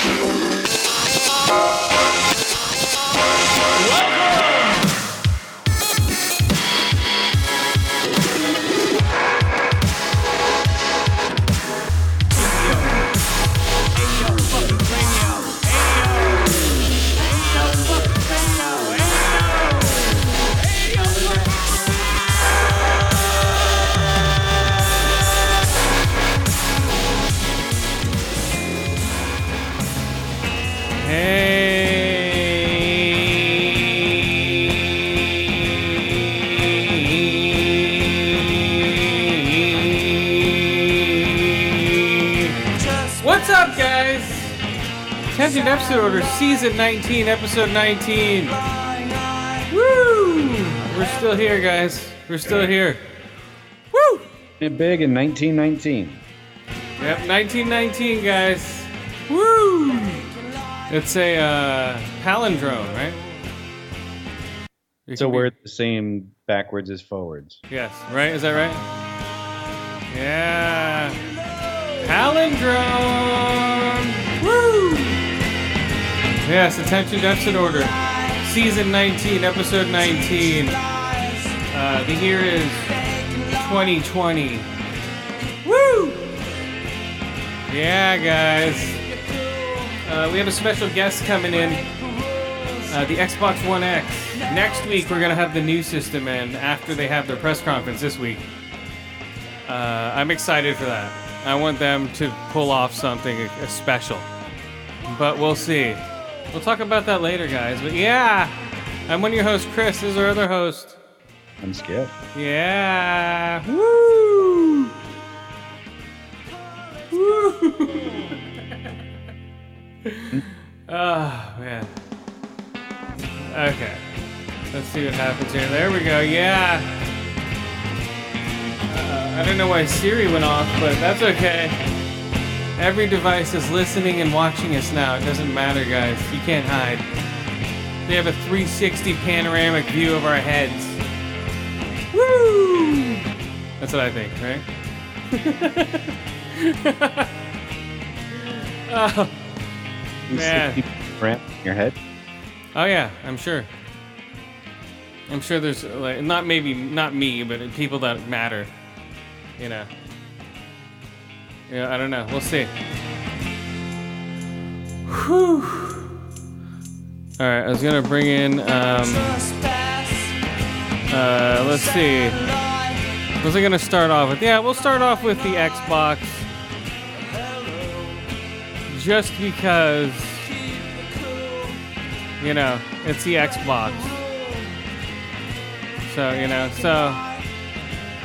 Hey. Season 19, episode 19. Woo! We're still here, guys. We're still here. Woo! It big in 1919. Yep, 1919, guys. Woo! It's a uh, palindrome, right? It So we're the same backwards as forwards. Yes, right? Is that right? Yeah. Palindrome! Yes, attention deficit order. Season 19, episode 19. Uh, the year is 2020. Woo! Yeah, guys. Uh, we have a special guest coming in. Uh, the Xbox One X. Next week, we're going to have the new system in after they have their press conference this week. Uh, I'm excited for that. I want them to pull off something special. But we'll see. We'll talk about that later, guys. But yeah, I'm one of your hosts, Chris. This is our other host. I'm Skip. Yeah. Woo! Woo! oh, man. Okay. Let's see what happens here. There we go. Yeah. Uh, I don't know why Siri went off, but that's okay. Every device is listening and watching us now. It doesn't matter, guys. You can't hide. They have a 360 panoramic view of our heads. Woo! That's what I think, right? oh, Man. Keep ramp in your head. oh yeah, I'm sure. I'm sure there's like not maybe not me, but people that matter. You know. Yeah, I don't know. We'll see. Whew. All right, I was gonna bring in. Um, uh, let's see. Was I gonna start off with? Yeah, we'll start off with the Xbox. Just because, you know, it's the Xbox. So, you know, so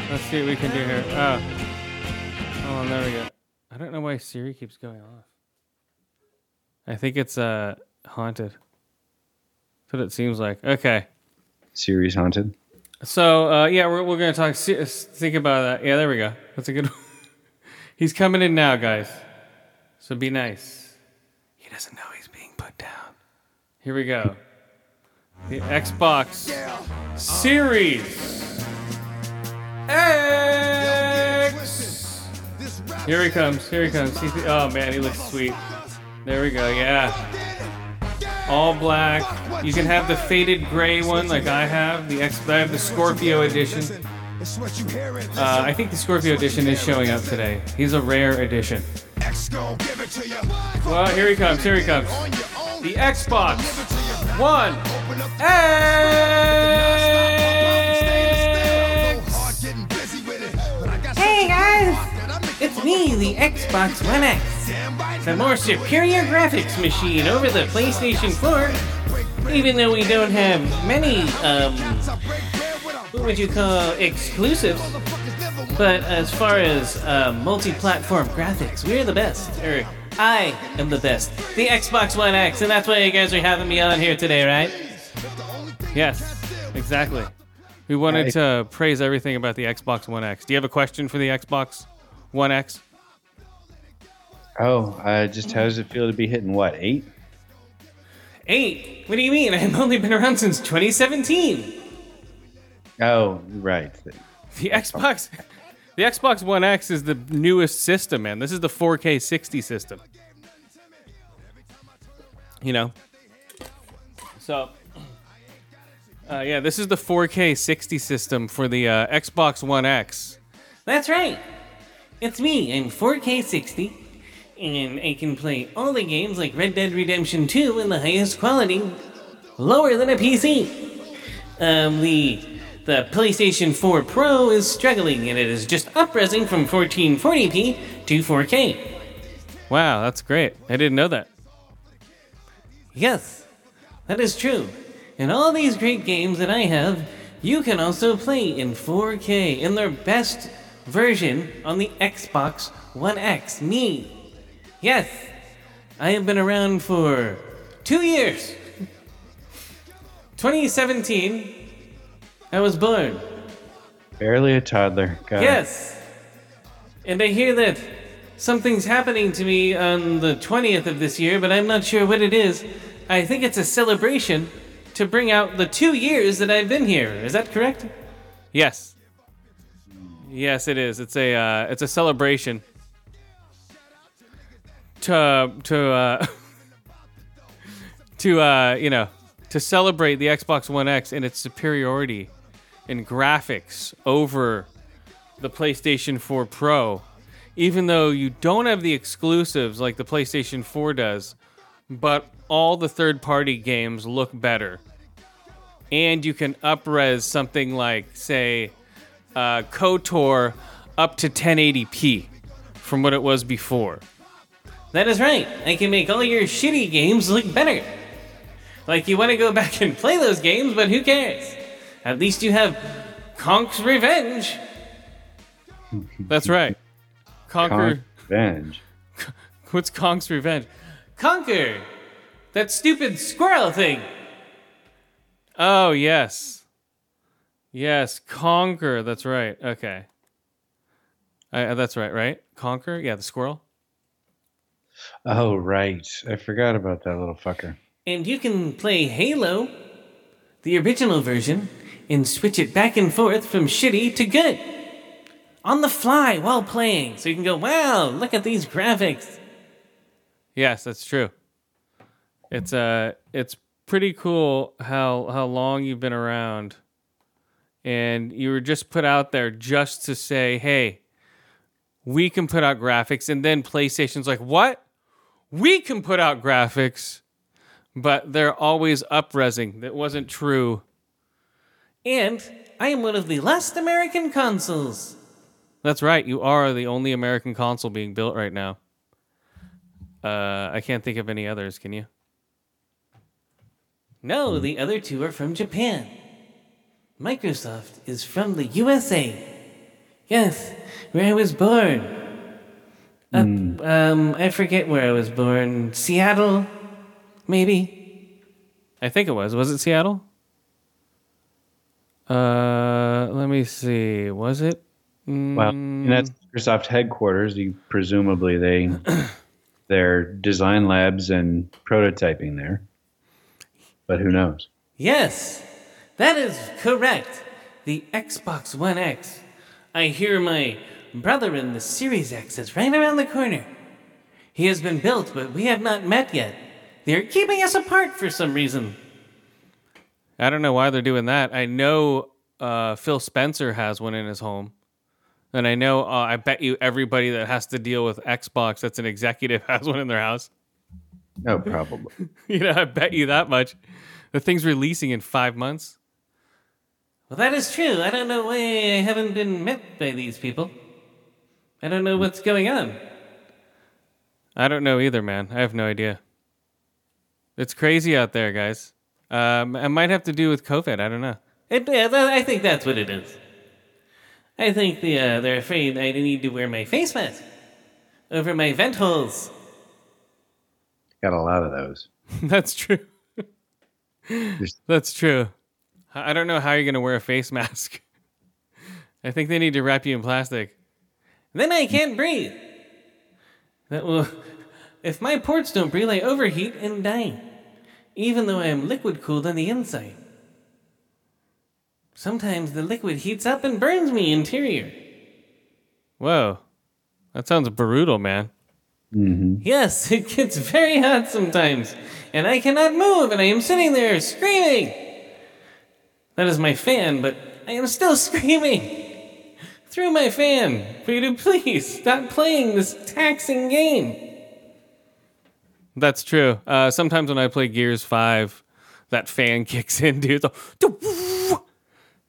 let's see what we can do here. Oh, on, there we go. I don't know why Siri keeps going off. I think it's uh haunted. That's what it seems like. Okay. Siri's haunted. So uh, yeah, we're, we're gonna talk. se- Think about that. Yeah, there we go. That's a good. one. he's coming in now, guys. So be nice. He doesn't know he's being put down. Here we go. The Xbox Series X. Here he comes. Here he comes. He's, oh man, he looks sweet. There we go. Yeah. All black. You can have the faded gray one like I have. The X I have the Scorpio edition. Uh, I think the Scorpio edition is showing up today. He's a rare edition. Well, here he comes. Here he comes. The Xbox One X. It's me, the Xbox One X. The more superior graphics machine over the PlayStation 4. Even though we don't have many, um, what would you call exclusives? But as far as uh, multi platform graphics, we're the best. Or I am the best. The Xbox One X, and that's why you guys are having me on here today, right? Yes, exactly. We wanted to praise everything about the Xbox One X. Do you have a question for the Xbox One X? Oh, uh, just how does it feel to be hitting what eight? Eight? What do you mean? I've only been around since 2017. Oh, right. The Xbox, the Xbox One X is the newest system, man. This is the 4K 60 system. You know. So. Uh, yeah, this is the 4K 60 system for the uh, Xbox One X. That's right. It's me. I'm 4K 60, and I can play all the games like Red Dead Redemption 2 in the highest quality, lower than a PC. Um, the the PlayStation 4 Pro is struggling, and it is just upresing from 1440p to 4K. Wow, that's great. I didn't know that. Yes, that is true. And all these great games that I have, you can also play in 4K in their best version on the Xbox One X. Me. Yes, I have been around for two years. 2017, I was born. Barely a toddler. Got. Yes. And I hear that something's happening to me on the 20th of this year, but I'm not sure what it is. I think it's a celebration to bring out the two years that I've been here. Is that correct? Yes. Yes, it is. It's a uh, it's a celebration to to uh, to uh, you know to celebrate the Xbox One X and its superiority in graphics over the PlayStation 4 Pro. Even though you don't have the exclusives like the PlayStation 4 does, but all the third party games look better. And you can upres something like, say, uh, KOTOR up to 1080p from what it was before. That is right. I can make all your shitty games look better. Like you want to go back and play those games, but who cares? At least you have Conk's Revenge. That's right. Conker. Conk Revenge. What's Conk's Revenge? Conker! That stupid squirrel thing. Oh, yes. Yes, Conker. That's right. Okay. Uh, that's right, right? Conker? Yeah, the squirrel. Oh, right. I forgot about that little fucker. And you can play Halo, the original version, and switch it back and forth from shitty to good. On the fly while playing. So you can go, wow, look at these graphics. Yes, that's true. It's uh it's pretty cool how how long you've been around. And you were just put out there just to say, "Hey, we can put out graphics." And then PlayStation's like, "What? We can put out graphics." But they're always upresing. That wasn't true. And I am one of the last American consoles. That's right. You are the only American console being built right now. Uh, I can't think of any others. Can you? No, the other two are from Japan. Microsoft is from the USA. Yes, where I was born. Up, um, I forget where I was born. Seattle, maybe. I think it was. Was it Seattle? Uh, let me see. Was it? Well, and that's Microsoft headquarters. You presumably they their design labs and prototyping there. But who knows? Yes, that is correct. The Xbox One X. I hear my brother in the Series X is right around the corner. He has been built, but we have not met yet. They're keeping us apart for some reason. I don't know why they're doing that. I know uh, Phil Spencer has one in his home. And I know, uh, I bet you everybody that has to deal with Xbox that's an executive has one in their house. No, probably. you know, I bet you that much. The thing's releasing in five months. Well, that is true. I don't know why I haven't been met by these people. I don't know what's going on. I don't know either, man. I have no idea. It's crazy out there, guys. Um, it might have to do with COVID. I don't know. It, yeah, that, I think that's what it is. I think the, uh, they're afraid I need to wear my face mask over my vent holes. Got a lot of those. That's true. That's true. I don't know how you're going to wear a face mask. I think they need to wrap you in plastic. Then I can't breathe. That will. If my ports don't breathe, I overheat and die. Even though I am liquid cooled on the inside. Sometimes the liquid heats up and burns me interior. Whoa. That sounds brutal, man. Mm-hmm. Yes, it gets very hot sometimes, and I cannot move, and I am sitting there screaming. That is my fan, but I am still screaming through my fan for you to please stop playing this taxing game. That's true. Uh, sometimes when I play Gears 5, that fan kicks in, dude.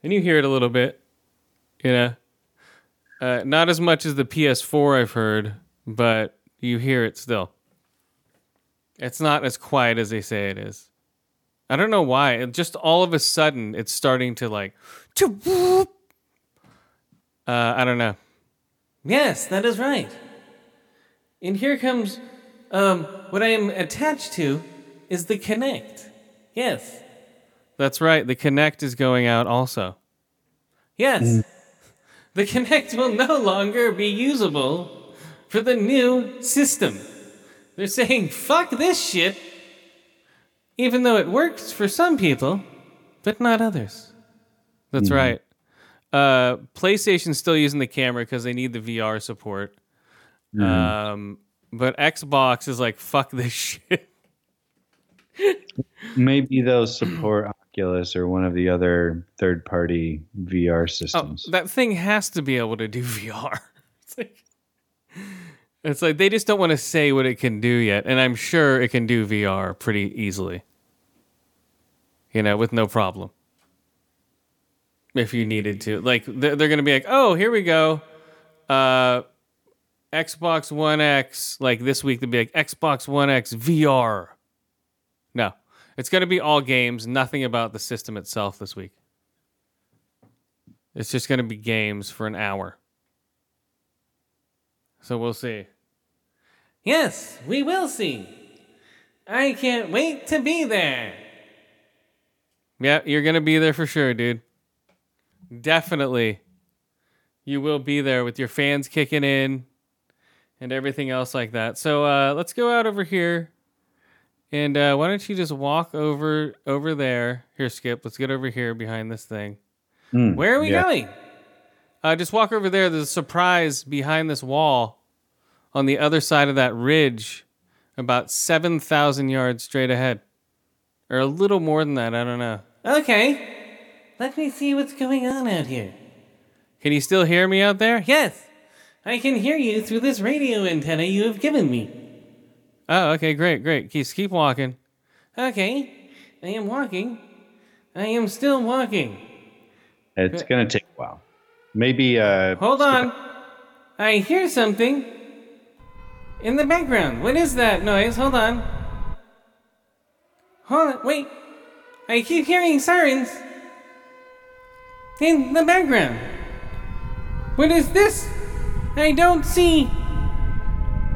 And you hear it a little bit, you know. Uh, not as much as the PS4, I've heard, but you hear it still. It's not as quiet as they say it is. I don't know why. It just all of a sudden, it's starting to like. Uh, I don't know. Yes, that is right. And here comes um, what I am attached to is the Kinect. Yes. That's right. The Kinect is going out also. Yes. The Kinect will no longer be usable for the new system. They're saying, fuck this shit, even though it works for some people, but not others. That's right. Uh, PlayStation's still using the camera because they need the VR support. Um, but Xbox is like, fuck this shit. Maybe they'll support Oculus or one of the other third party VR Oh, systems. that thing has to be able to do VR. It's like, it's like they just don't want to say what it can do yet, and I'm sure it can do VR pretty easily. You know, with no problem. If you needed to, like they're, going to be like, "Oh, here we go." Uh, Xbox One X, like this week, they'll be like Xbox One X VR. No, it's going to be all games, nothing about the system itself this week. It's just going to be games for an hour. So we'll see. Yes, we will see. I can't wait to be there. Yeah, you're going to be there for sure, dude. Definitely. You will be there with your fans kicking in and everything else like that. So uh, let's go out over here. And uh, why don't you just walk over over there? Here, Skip. Let's get over here behind this thing. Mm, Where are we yeah. going? Uh, just walk over there. There's a surprise behind this wall on the other side of that ridge, about 7,000 yards straight ahead. Or a little more than that. I don't know. Okay. Let me see what's going on out here. Can you still hear me out there? Yes, I can hear you through this radio antenna you have given me. Oh, okay, great, great. Keep, keep walking. Okay, I am walking. I am still walking. It's going to take a while. Maybe. Uh, Hold on. I hear something in the background. What is that noise? Hold on. Hold on. Wait. I keep hearing sirens in the background. What is this? I don't see.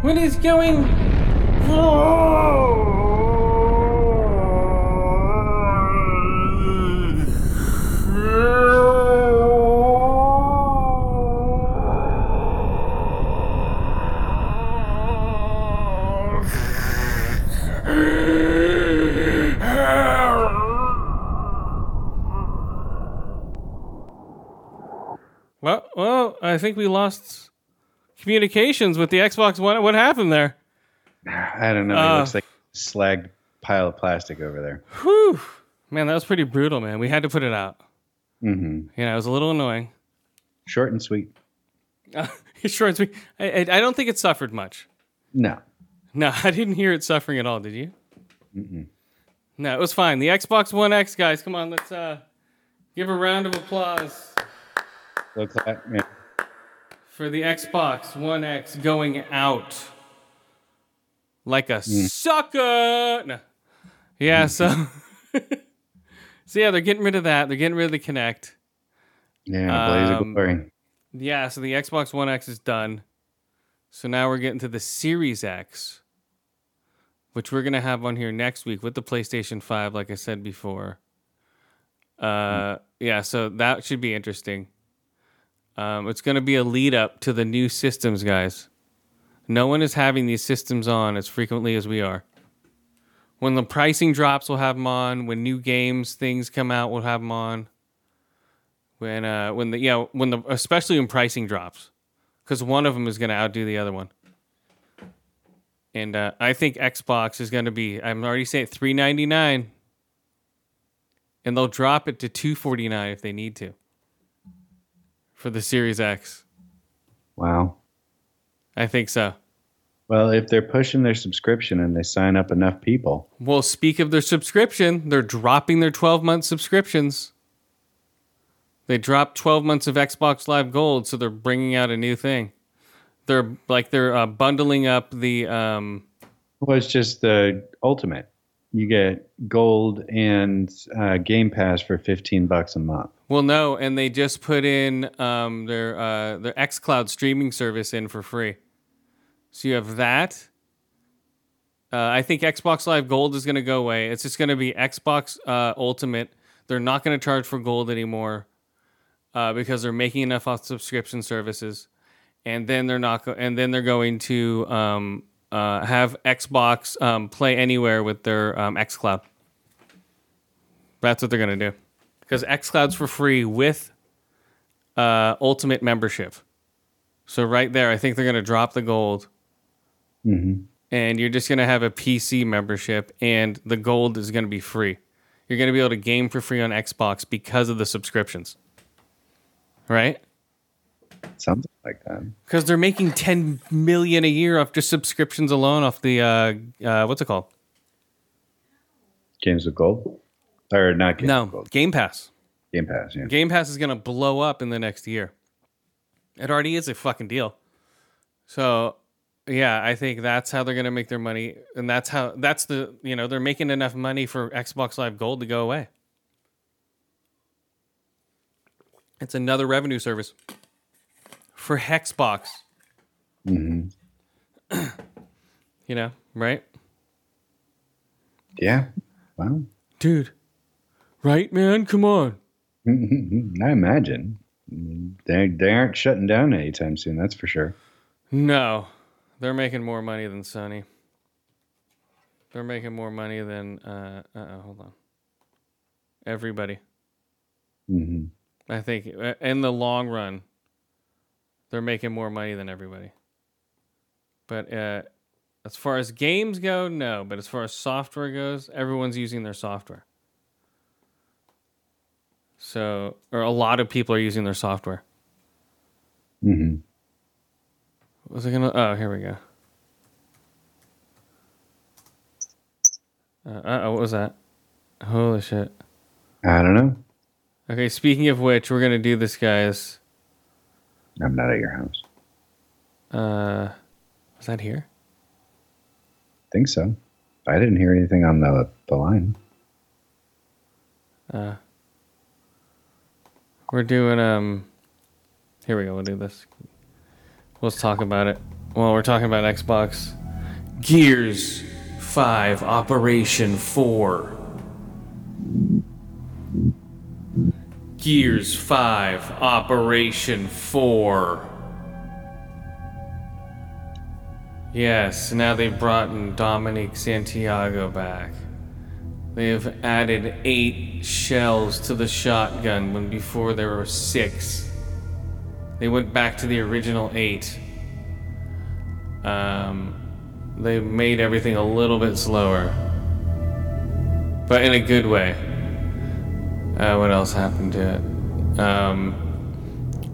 What is going? Well, well, I think we lost communications with the Xbox One. What happened there? I don't know. Uh, it looks like a slagged pile of plastic over there. Whew. Man, that was pretty brutal, man. We had to put it out. Mm-hmm. Yeah, it was a little annoying. Short and sweet. sure, it's, I, I, I don't think it suffered much. No. No, I didn't hear it suffering at all. Did you? No, it was fine. The Xbox One X guys, come on, let's uh, give a round of applause Looks like, yeah. for the Xbox One X going out like a sucker. No. Yeah, so so yeah, they're getting rid of that. They're getting rid of the Kinect. Yeah, Um, glory. Yeah, so the Xbox One X is done. So now we're getting to the Series X, which we're gonna have on here next week with the PlayStation Five, like I said before. Uh, yeah, so that should be interesting. Um, it's gonna be a lead up to the new systems, guys. No one is having these systems on as frequently as we are. When the pricing drops, we'll have them on. When new games things come out, we'll have them on when uh when the yeah when the especially when pricing drops because one of them is going to outdo the other one and uh, I think Xbox is going to be. I'm already saying three ninety nine, and they'll drop it to two forty nine if they need to for the Series X. Wow. I think so. Well, if they're pushing their subscription and they sign up enough people, Well, speak of their subscription, they're dropping their 12 month subscriptions. They dropped 12 months of Xbox Live Gold, so they're bringing out a new thing. They're like they're uh, bundling up the um well, it's just the ultimate. You get gold and uh, Game Pass for fifteen bucks a month. well no, and they just put in um their uh their XCloud streaming service in for free. So you have that. Uh, I think Xbox Live Gold is going to go away. It's just going to be Xbox uh, Ultimate. They're not going to charge for gold anymore uh, because they're making enough off subscription services, and then they're not. Go- and then they're going to um, uh, have Xbox um, play anywhere with their um, XCloud. That's what they're going to do because XCloud's for free with uh, Ultimate membership. So right there, I think they're going to drop the gold Mm-hmm. and you're just going to have a PC membership, and the gold is going to be free. You're going to be able to game for free on Xbox because of the subscriptions, right? Something like that. Because they're making 10 million a year off just subscriptions alone off the uh, uh, what's it called? Games of gold, or not games no? Game Pass. Game Pass. Yeah. Game Pass is going to blow up in the next year. It already is a fucking deal. So, yeah, I think that's how they're going to make their money and that's how that's the, you know, they're making enough money for Xbox Live Gold to go away. It's another revenue service for Hexbox, hmm you know, right? Yeah. Well, Dude. Right, man? Come on. I imagine they they aren't shutting down anytime soon. That's for sure. No, they're making more money than Sony. They're making more money than uh uh hold on. Everybody. hmm I think uh, in the long run they're making more money than everybody. But uh as far as games go, no, but as far as software goes, everyone's using their software. So, or a lot of people are using their software. hmm Was I gonna? Oh, here we go. Uh, uh, what was that? Holy shit. I don't know. Okay, speaking of which, we're gonna do this, guys. I'm not at your house. Uh, was that here? think so. I didn't hear anything on the the line. Uh, we're doing um. Here we go. We'll do this. Let's talk about it. Well, we're talking about Xbox. Gears Five Operation Four. Gears Five Operation Four. Yes, now they've brought in Dominic Santiago back. They have added eight shells to the shotgun when before there were six. They went back to the original eight. Um, they made everything a little bit slower, but in a good way. Uh, what else happened to it? Um,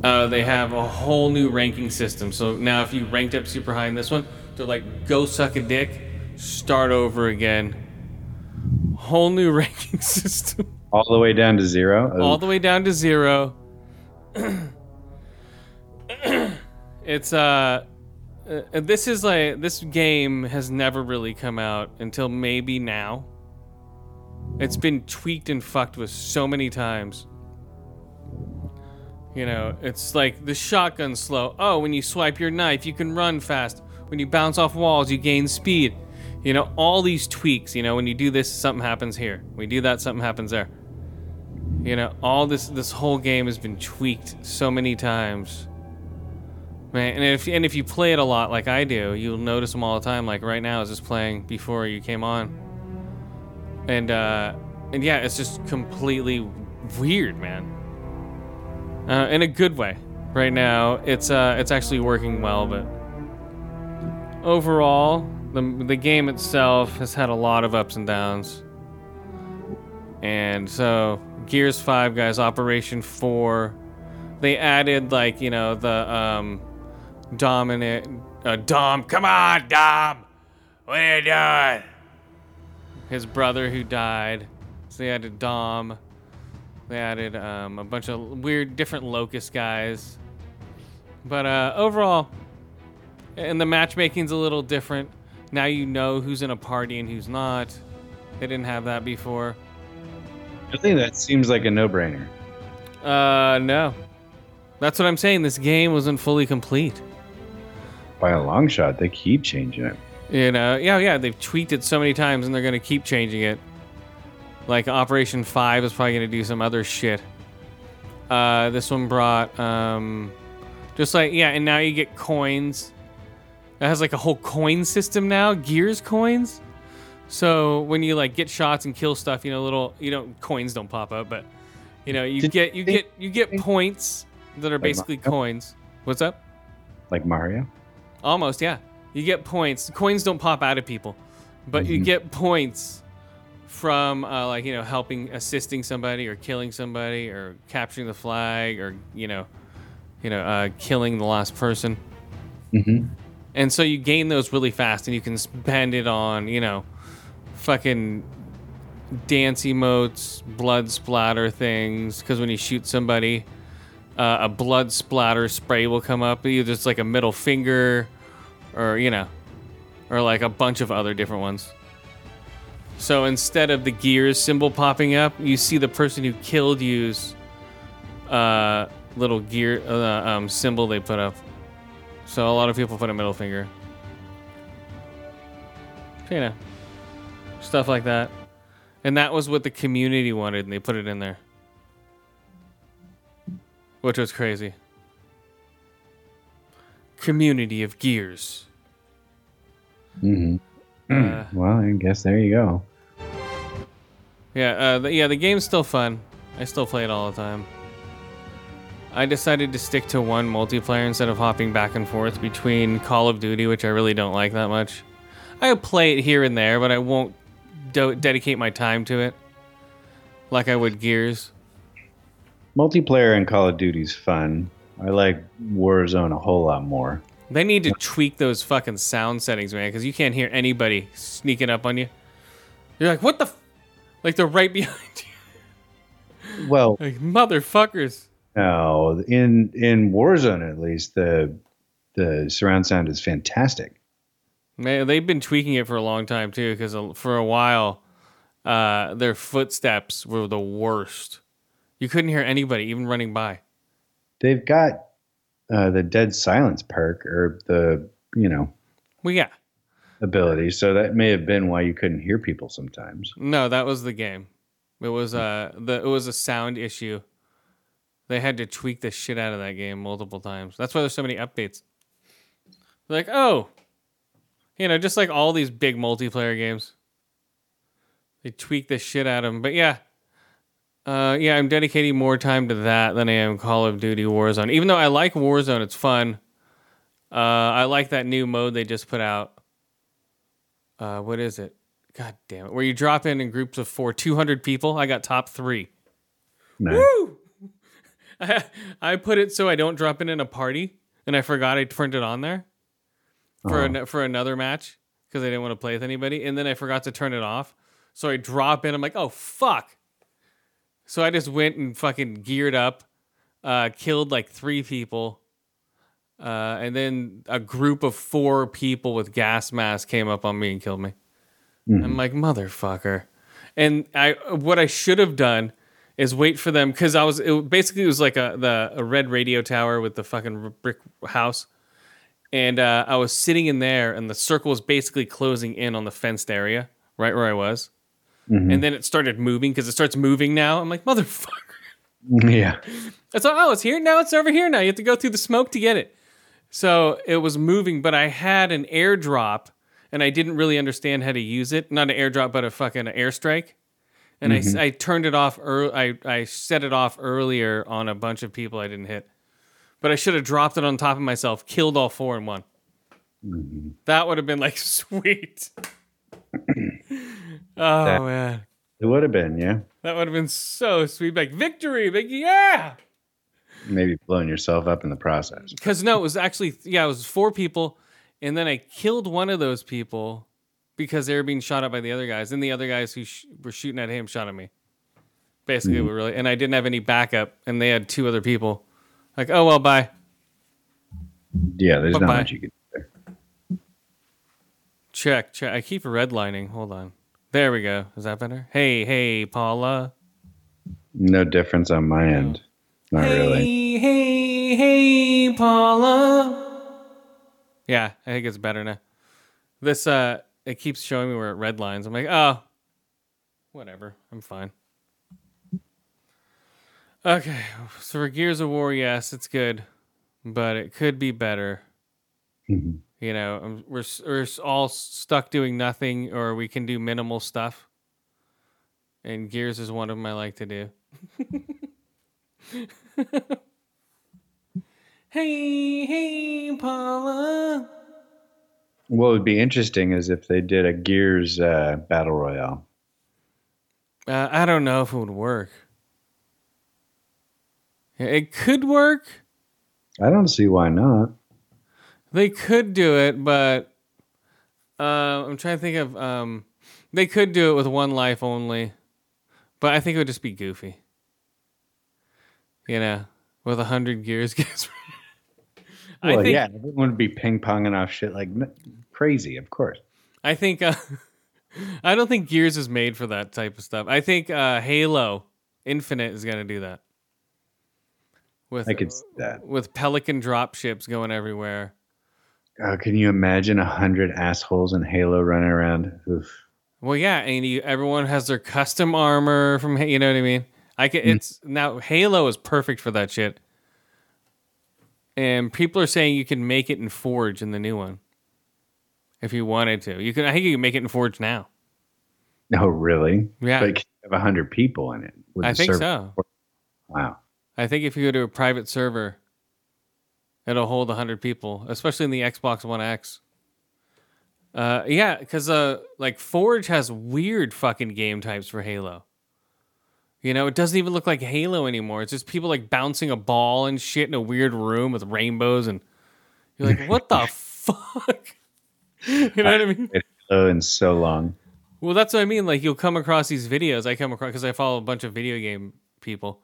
uh, they have a whole new ranking system. So now, if you ranked up super high in this one, they're like, go suck a dick, start over again. Whole new ranking system. All the way down to zero. All the way down to zero. it's, uh, uh, this is like, this game has never really come out until maybe now. It's been tweaked and fucked with so many times. You know, it's like the shotgun slow. Oh, when you swipe your knife, you can run fast. When you bounce off walls, you gain speed. You know, all these tweaks. You know, when you do this, something happens here. We do that, something happens there. You know, all this this whole game has been tweaked so many times. Man, and if and if you play it a lot like I do, you'll notice them all the time. Like right now, I was just playing before you came on, and uh, and yeah, it's just completely weird, man. Uh, in a good way. Right now, it's uh, it's actually working well, but overall, the the game itself has had a lot of ups and downs. And so Gears 5 guys Operation 4 they added like, you know, the um dominant uh, Dom, come on, Dom. What are you doing? His brother who died. So they added Dom. They added um, a bunch of weird different locust guys. But uh, overall, and the matchmaking's a little different. Now you know who's in a party and who's not. They didn't have that before. I think that seems like a no-brainer. Uh, no. That's what I'm saying. This game wasn't fully complete. By a long shot, they keep changing it. You know, yeah, yeah. They've tweaked it so many times, and they're gonna keep changing it. Like Operation Five is probably gonna do some other shit. Uh, this one brought um, just like yeah, and now you get coins. It has like a whole coin system now, Gears coins. So when you like get shots and kill stuff, you know, little you know coins don't pop up, but you know you Did get you get you get points that are Like basically Mario? coins. What's up? Like Mario. Almost, yeah. You get points. Coins don't pop out of people, but you Mhm. get points from uh, like you know helping, assisting somebody, or killing somebody, or capturing the flag, or you know, you know, uh, killing the last person. Mm-hmm. And so you gain those really fast, and you can spend it on you know, fucking dance emotes, blood splatter things. Because when you shoot somebody, uh, a blood splatter spray will come up. Either it's like a middle finger, or you know, or like a bunch of other different ones. So instead of the gears symbol popping up, you see the person who killed you's uh, little gear uh, um, symbol they put up. So a lot of people put a middle finger. You know, stuff like that. And that was what the community wanted, and they put it in there. Which was crazy. Community of Gears. Mm-hmm. Uh, well, I guess there you go. Yeah, uh, the, yeah, the game's still fun. I still play it all the time. I decided to stick to one multiplayer instead of hopping back and forth between Call of Duty, which I really don't like that much. I play it here and there, but I won't do- dedicate my time to it like I would Gears. Multiplayer in Call of Duty's fun. I like Warzone a whole lot more. They need to tweak those fucking sound settings, man, because you can't hear anybody sneaking up on you. You're like, what the? F-? Like they're right behind you. Well, Like motherfuckers. no, in in Warzone at least the the surround sound is fantastic. Man, they've been tweaking it for a long time too, because for a while, uh, their footsteps were the worst. You couldn't hear anybody even running by. They've got uh, the dead silence perk or the you know Well, yeah, ability, so that may have been why you couldn't hear people sometimes. no, that was the game. It was uh, the it was a sound issue. They had to tweak the shit out of that game multiple times. That's why there's so many updates. Like, oh, you know, just like all these big multiplayer games, they tweak the shit out of them. But yeah, uh, yeah, I'm dedicating more time to that than I am Call of Duty Warzone. Even though I like Warzone, it's fun. Uh, I like that new mode they just put out. Uh, what is it? God damn it! Where you drop in in groups of four, 200 people. I got top three. Nice. Woo! I, I put it so I don't drop in in a party, and I forgot I turned it on there for Oh. an, for another match because I didn't want to play with anybody, and then I forgot to turn it off. So I drop in. I'm like, oh fuck. So I just went and fucking geared up, uh, killed like three people, uh, and then a group of four people with gas masks came up on me and killed me. I'm like, motherfucker. And I, what I should have done is wait for them because I was it, basically it was like a the a red radio tower with the fucking brick house, and uh, I was sitting in there, and the circle was basically closing in on the fenced area right where I was, and then it started moving because it starts moving now. I'm like, motherfucker. Yeah. It's like, oh, it's here now. It's over here now. You have to go through the smoke to get it. So it was moving, but I had an airdrop, and I didn't really understand how to use it. Not an airdrop, but a fucking airstrike. And I I turned it off. Ear- I I set it off earlier on a bunch of people I didn't hit, but I should have dropped it on top of myself, killed all four in one. Mhm. That would have been like sweet. Oh That- man. It would have been, yeah. That would have been so sweet. Like victory, like yeah. Maybe blowing yourself up in the process. Because no, it was actually yeah, it was four people, and then I killed one of those people because they were being shot at by the other guys, and the other guys who sh- were shooting at him shot at me. Basically, Mhm. we really, and I didn't have any backup, and they had two other people. Like, oh well, bye. Yeah, there's not Bye-bye. much you can. Check, check. I keep redlining. Hold on. There we go. Is that better? Hey, hey, Paula. No difference on my end. Not hey, really. hey, hey, Paula. Yeah, I think it's better now. This uh it keeps showing me where it red lines. I'm like, oh whatever. I'm fine. Okay. So for Gears of War, yes, it's good. But it could be better. Mhm. You know, um, we're we're all stuck doing nothing, or we can do minimal stuff. And Gears is one of them I like to do. hey, hey, Paula. What would be interesting is if they did a Gears uh, battle royale. Uh, I don't know if it would work. It could work. I don't see why not. They could do it, but uh, I'm trying to think of. Um, they could do it with one life only, but I think it would just be goofy. You know, with a hundred gears. Guess. I Well, think. yeah, everyone would be ping ponging off shit like crazy, of course. I think. Uh, I don't think Gears is made for that type of stuff. I think uh, Halo Infinite is gonna do that. With I could see that. with Pelican dropships going everywhere. Oh, can you imagine a hundred assholes in Halo running around? Oof. Well, yeah, and you, everyone has their custom armor from you know what I mean. I can. Hmm. It's now Halo is perfect for that shit. And people are saying you can make it in Forge in the new one, if you wanted to. You can. I think you can make it in Forge now. No, really? Yeah. But you have a hundred people in it. with I think server. so. Wow. I think if you go to a private server, it'll hold hundred people, especially in the Xbox One X. Uh, yeah, because uh, like Forge has weird fucking game types for Halo. You know, it doesn't even look like Halo anymore. It's just people like bouncing a ball and shit in a weird room with rainbows, and you're like, what the fuck? you know what I mean? Halo in so long. Well, that's what I mean. Like you'll come across these videos. I come across because I follow a bunch of video game people,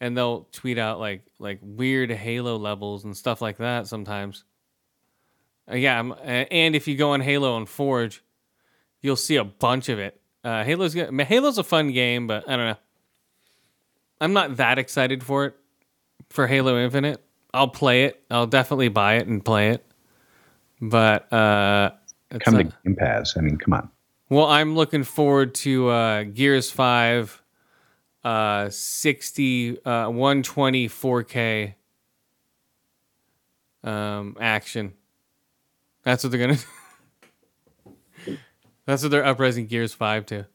and they'll tweet out like like weird Halo levels and stuff like that sometimes. Uh, yeah, I'm, a- and if you go on Halo and Forge, you'll see a bunch of it. Uh, Halo's Halo's a fun game, but I don't know. I'm not that excited for it for Halo Infinite. I'll play it. I'll definitely buy it and play it. But uh, it's Come not- to Game Pass. I mean, come on. well, I'm looking forward to uh, Gears 5 uh, 60, uh, 120 4K um, action. That's what they're going to That's what they're upresing Gears 5 to.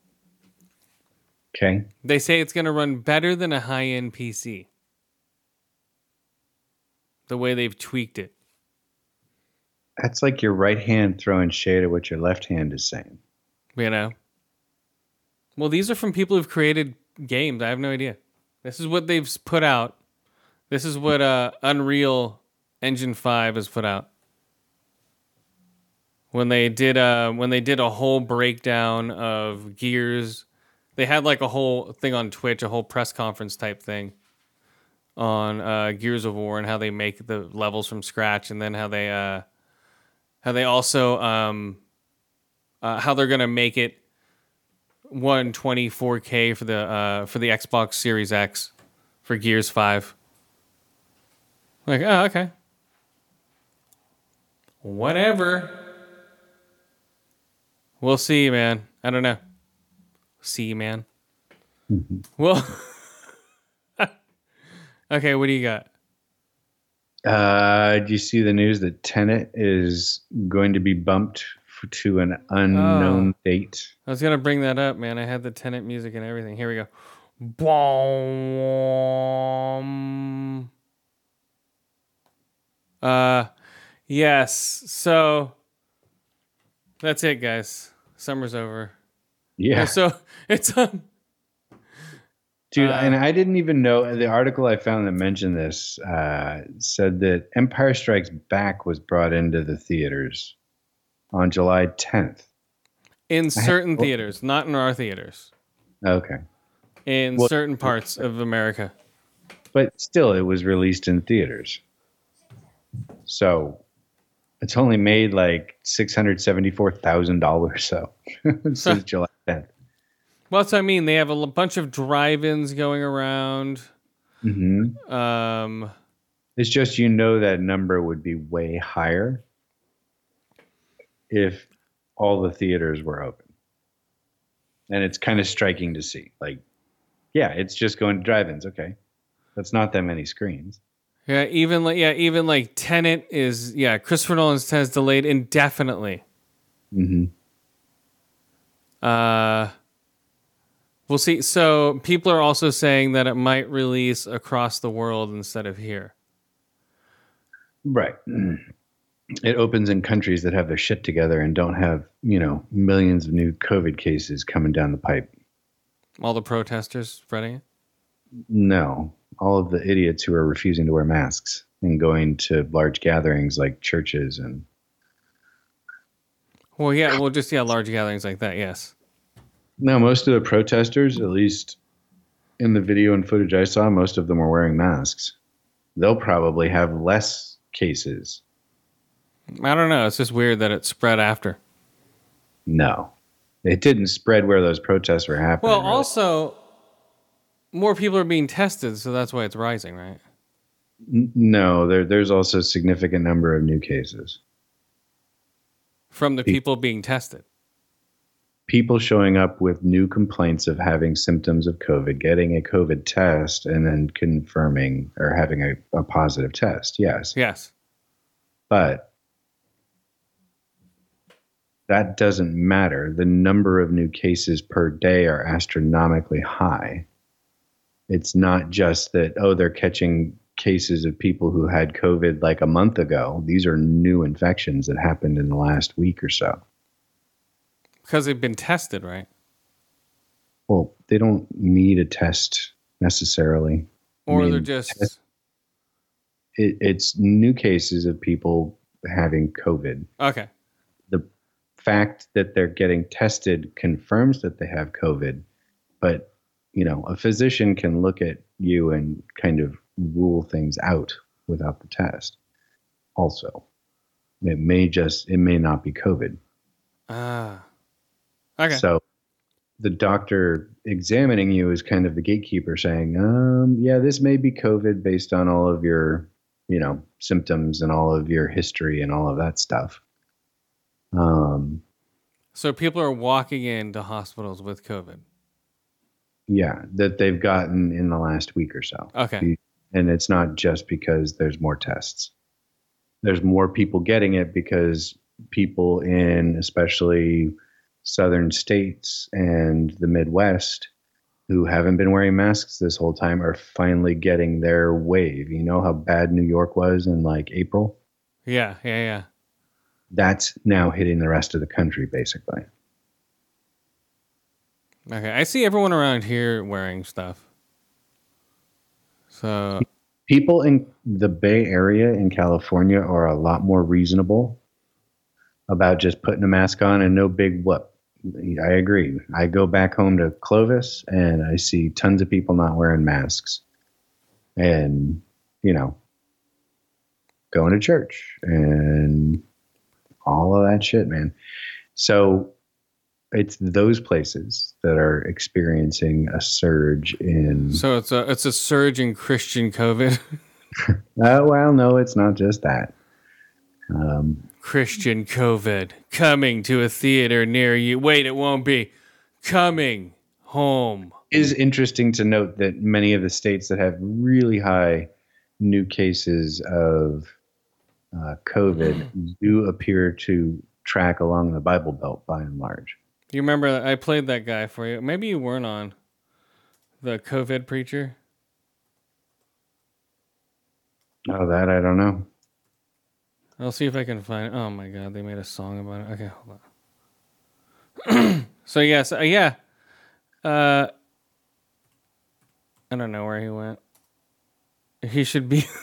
Okay. They say it's going to run better than a high end PC. The way they've tweaked it. That's like your right hand throwing shade at what your left hand is saying. You know? Well, these are from people who've created games. I have no idea. This is what they've put out. This is what uh, Unreal Engine 5 has put out. When they did uh, when they did a whole breakdown of Gears, they had like a whole thing on Twitch, a whole press conference type thing on uh, Gears of War and how they make the levels from scratch, and then how they uh, how they also um, uh, how they're gonna make it 124k for the uh, for the Xbox Series X for Gears Five. Like, oh, okay, whatever. We'll see, man. I don't know. See, man. well, okay. What do you got? Uh, do you see the news that Tenet is going to be bumped to an unknown Oh. date? I was gonna bring that up, man. I had the Tenet music and everything. Here we go. Boom. Uh, Yes. So that's it, guys. Summer's over. Yeah. So it's um Dude, Uh, and I didn't even know the article I found that mentioned this uh, said that Empire Strikes Back was brought into the theaters on July 10th. in certain well- theaters, not in our theaters. Okay. In Well- certain parts of America. But still, it was released in theaters. So it's only made like $674,000 so since July 10th. Well, that's what I mean. They have a bunch of drive-ins going around. hmm Um, It's just you know that number would be way higher if all the theaters were open. And it's kind of striking to see. Like, yeah, it's just going to drive-ins. Okay, that's not that many screens. yeah, even like yeah, even like Tenet is yeah. Christopher Nolan's has delayed indefinitely. hmm Uh, we'll see. So people are also saying that it might release across the world instead of here. Right. It opens in countries that have their shit together and don't have, you know, millions of new COVID cases coming down the pipe. All the protesters spreading it. No, all of the idiots who are refusing to wear masks and going to large gatherings like churches and Well, yeah, well, just yeah, large gatherings like that. Yes. No, most of the protesters, at least in the video and footage I saw, most of them were wearing masks. They'll probably have less cases. I don't know. It's just weird that it spread after. No, it didn't spread where those protests were happening. Well, really. also, more people are being tested, so that's why it's rising, right? N- no, there, there's also a significant number of new cases. From the people being tested. People showing up with new complaints of having symptoms of COVID, getting a COVID test, and then confirming or having a, a positive test. Yes. Yes. But that doesn't matter. The number of new cases per day are astronomically high. It's not just that, oh, they're catching cases of people who had COVID like a month ago. These are new infections that happened in the last week or so. Because they've been tested, right? Well, they don't need a test necessarily. I Or mean, they're just. It, it's new cases of people having COVID. Okay. Fact that they're getting tested confirms that they have COVID, but you know, a physician can look at you and kind of rule things out without the test. Also, it may just it may not be COVID. Ah. Okay. So the doctor examining you is kind of the gatekeeper saying, um, yeah, this may be COVID based on all of your, you know, symptoms and all of your history and all of that stuff. Um, so people are walking into hospitals with COVID. yeah, that they've gotten in the last week or so. Okay. And it's not just because there's more tests. There's more people getting it because people in especially southern states and the Midwest who haven't been wearing masks this whole time are finally getting their wave. You know how bad New York was in like April? Yeah. Yeah. Yeah. That's now hitting the rest of the country basically. Okay. I see everyone around here wearing stuff. So people in the Bay Area in California are a lot more reasonable about just putting a mask on and no big whoop. I agree. I go back home to Clovis and I see tons of people not wearing masks and, you know, going to church and all of that shit, man. So it's those places that are experiencing a surge in so it's a it's a surge in Christian COVID. Uh, well, no, it's not just that. Um, Christian COVID coming to a theater near you. Wait, it won't be coming home. Is interesting to note that many of the states that have really high new cases of uh, COVID do appear to track along the Bible Belt by and large. You remember I played that guy for you. Maybe you weren't on the COVID preacher. Oh, that I don't know. I'll see if I can find. It. Oh my god, they made a song about it. Okay, hold on. so yes, uh, yeah. Uh, I don't know where he went. He should be.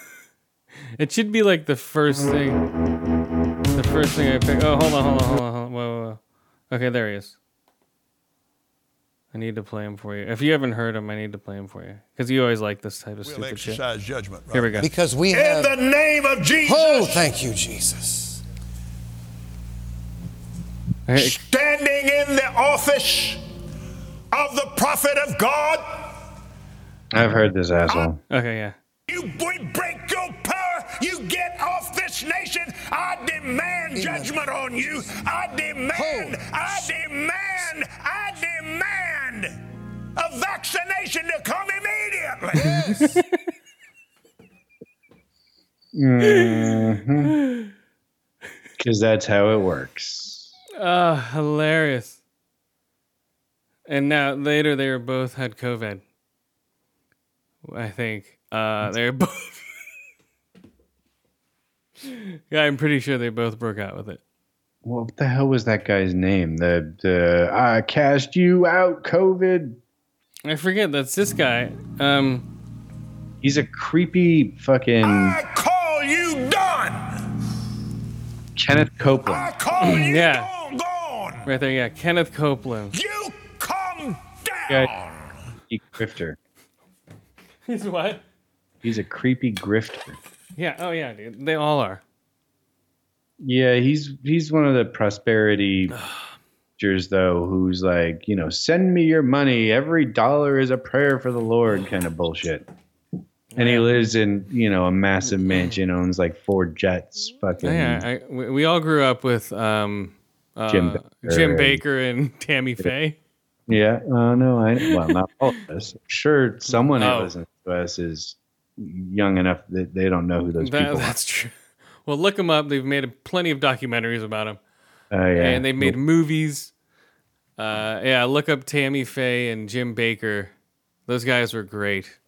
it should be like the first thing. The first thing I pick. Oh, hold on, hold on, hold on, hold on. Whoa, whoa, whoa. Okay, there he is. I need to play him for you. If you haven't heard him, I need to play him for you because you always like this type of We'll stupid shit. judgment. Right Here we go. Because we In have. the name of Jesus, Oh, thank you, Jesus. Standing in the office of the prophet of God, I've heard this asshole. Okay, yeah. you we break your power. You get off this nation. I demand judgment on you. I demand. I demand. I demand a vaccination to come immediately. Because that's how it works. Oh, hilarious. And now later they were both had COVID. I think. Uh they're both Yeah, I'm pretty sure they both broke out with it. What the hell was that guy's name? The the I cast you out, COVID. I forget that's this guy. Um He's a creepy fucking I call you done. Kenneth I Copeland. call you Yeah. gone, gone. right there, yeah, Kenneth Copeland. You come down. Yeah. He grifter. He's what? He's a creepy grifter. Yeah, oh yeah, dude. They all are. Yeah, he's he's one of the prosperity preachers though, who's like, you know, send me your money. Every dollar is a prayer for the Lord, kind of bullshit. And he lives in, you know, a massive mansion, owns like four jets. Fucking Yeah, I, we, we all grew up with um uh, Jim Jim, Bakker Bakker, and- Tammy Faye. Yeah. Oh no, I well not all of us. Sure, someone Oh. who listens to us is young enough that they don't know who those That, people that's true. Well, look them up. They've made plenty of documentaries about them. Uh, yeah. and they've made movies. Uh, yeah, look up Tammy Faye and Jim Bakker. Those guys were great.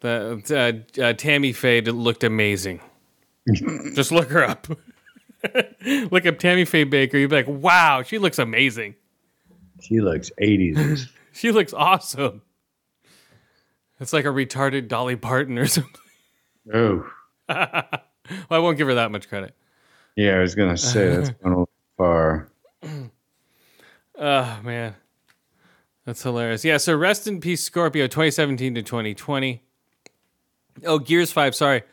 The uh, uh, Tammy Faye looked amazing. Just look her up. look up Tammy Faye Bakker. You'd be like, wow, she looks amazing. She looks 80s. She looks awesome. It's like a retarded Dolly Parton or something. oh. Well, I won't give her that much credit. Yeah, I was gonna say that's going a little far. Oh man, that's hilarious. Yeah. So rest in peace, Scorpio, 2017 to 2020. Oh, Gears 5, sorry,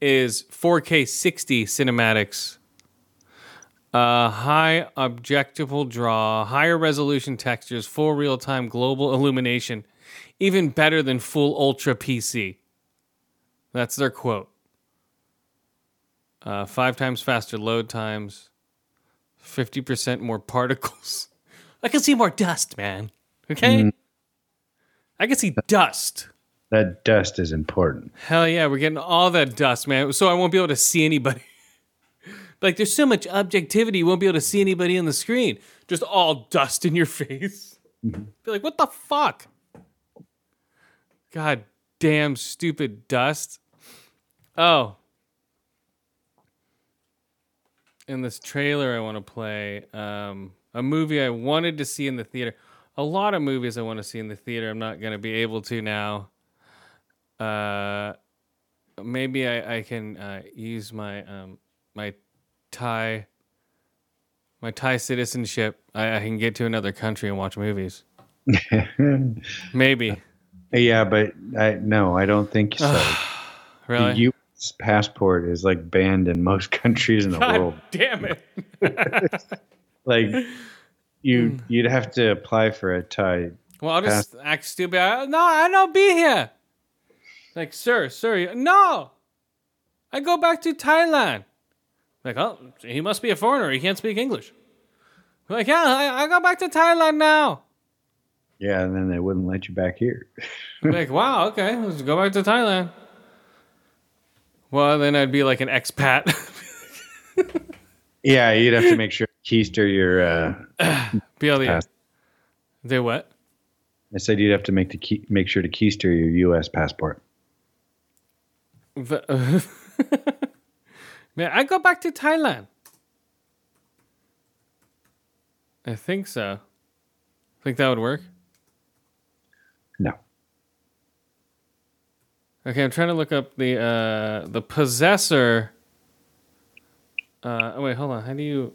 is 4K 60 cinematics. Uh, high objectable draw, higher resolution textures, full real time global illumination, even better than full ultra PC. That's their quote. Uh, five times faster load times, 50% more particles. I can see more dust, man. Okay? I can see dust. That dust is important. Hell yeah, we're getting all that dust, man. So I won't be able to see anybody. like, there's so much objectivity, you won't be able to see anybody on the screen. Just all dust in your face. Be like, what the fuck? God damn stupid dust. Oh. In this trailer, I want to play um, a movie I wanted to see in the theater. A lot of movies I want to see in the theater. I'm not going to be able to now uh maybe I, I can uh, use my um my Thai my Thai citizenship. I, I can get to another country and watch movies. Maybe. Yeah, but I no, I don't think so. Really? The U.S. passport is like banned in most countries in the God world. damn it. Like Hmm. you, you'd have to apply for a Thai. Well, I'll just act stupid. I, no, I don't be here. Like, sir, sir, no. I go back to Thailand. Like, oh, he must be a foreigner. He can't speak English. Like, yeah, I, I go back to Thailand now. Yeah, and then they wouldn't let you back here. like, wow, okay, let's go back to Thailand. Well, then I'd be like an expat. Yeah, you'd have to make sure to keister your. Uh, to Pass. do what? I said you'd have to make to key, make sure to keister your U.S. passport. The- Man, I go back to Thailand. I think so. Think that would work? No. Okay, I'm trying to look up the uh the possessor. Uh oh wait, hold on. How do you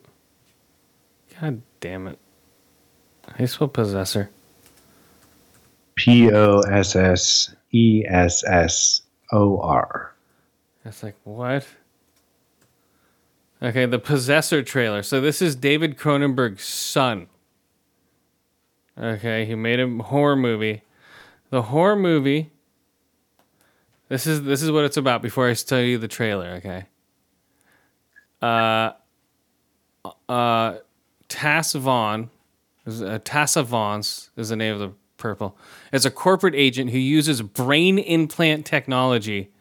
God damn it. How do you spell possessor? P O S S E S S O R. That's like what? Okay, the Possessor trailer. So this is David Cronenberg's son. Okay, he made a horror movie. The horror movie. This is this is what it's about. Before I tell you the trailer, okay. Uh, uh, Tass Vaughn, uh, Tassa Vaughns is the name of the purple. Is a corporate agent who uses brain implant technology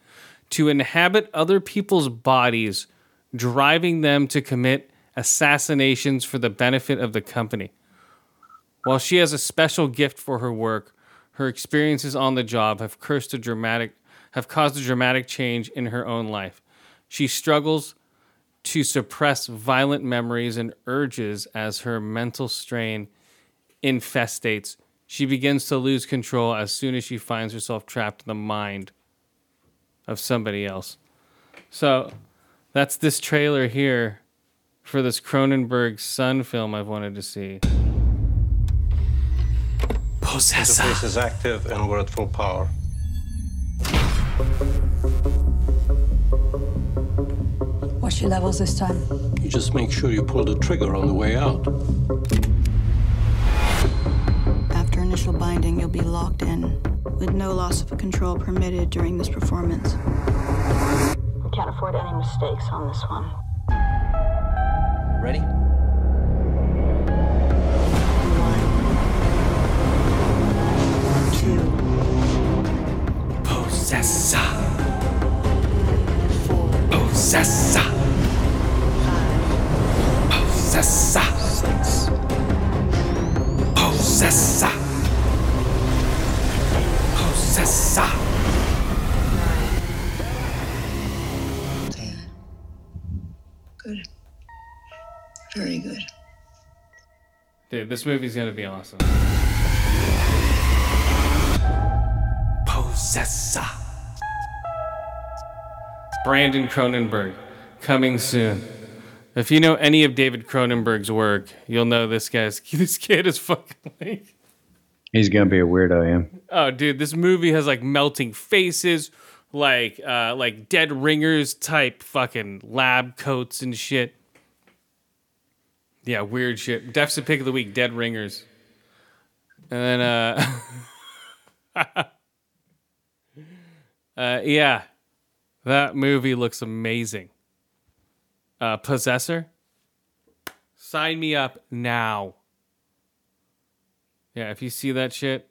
to inhabit other people's bodies, driving them to commit assassinations for the benefit of the company. While she has a special gift for her work, her experiences on the job have cursed a dramatic have caused a dramatic change in her own life. She struggles to suppress violent memories and urges as her mental strain infestates. She begins to lose control as soon as she finds herself trapped in the mind of somebody else. So that's this trailer here for this Cronenberg son film I've wanted to see. Possessor. Interface is active and we're at full power. What's your levels this time? You just make sure you pull the trigger on the way out. After initial binding, you'll be locked in, with no loss of control permitted during this performance. We can't afford any mistakes on this one. Ready? Possessor. four, Possessor. five, Possessor. six, Possessor. Possessor. ten. Good. Very good. Dude, this movie's gonna be awesome. Brandon Cronenberg, coming soon. If you know any of David Cronenberg's work, you'll know this guy's this kid is fucking like He's gonna be a weirdo, Ian. Oh, dude, this movie has like melting faces, like uh like dead ringers type fucking lab coats and shit. Yeah, weird shit. Deficit pick of the week, dead ringers. And then uh Uh yeah. That movie looks amazing. Uh Possessor? Sign me up now. Yeah, if you see that shit,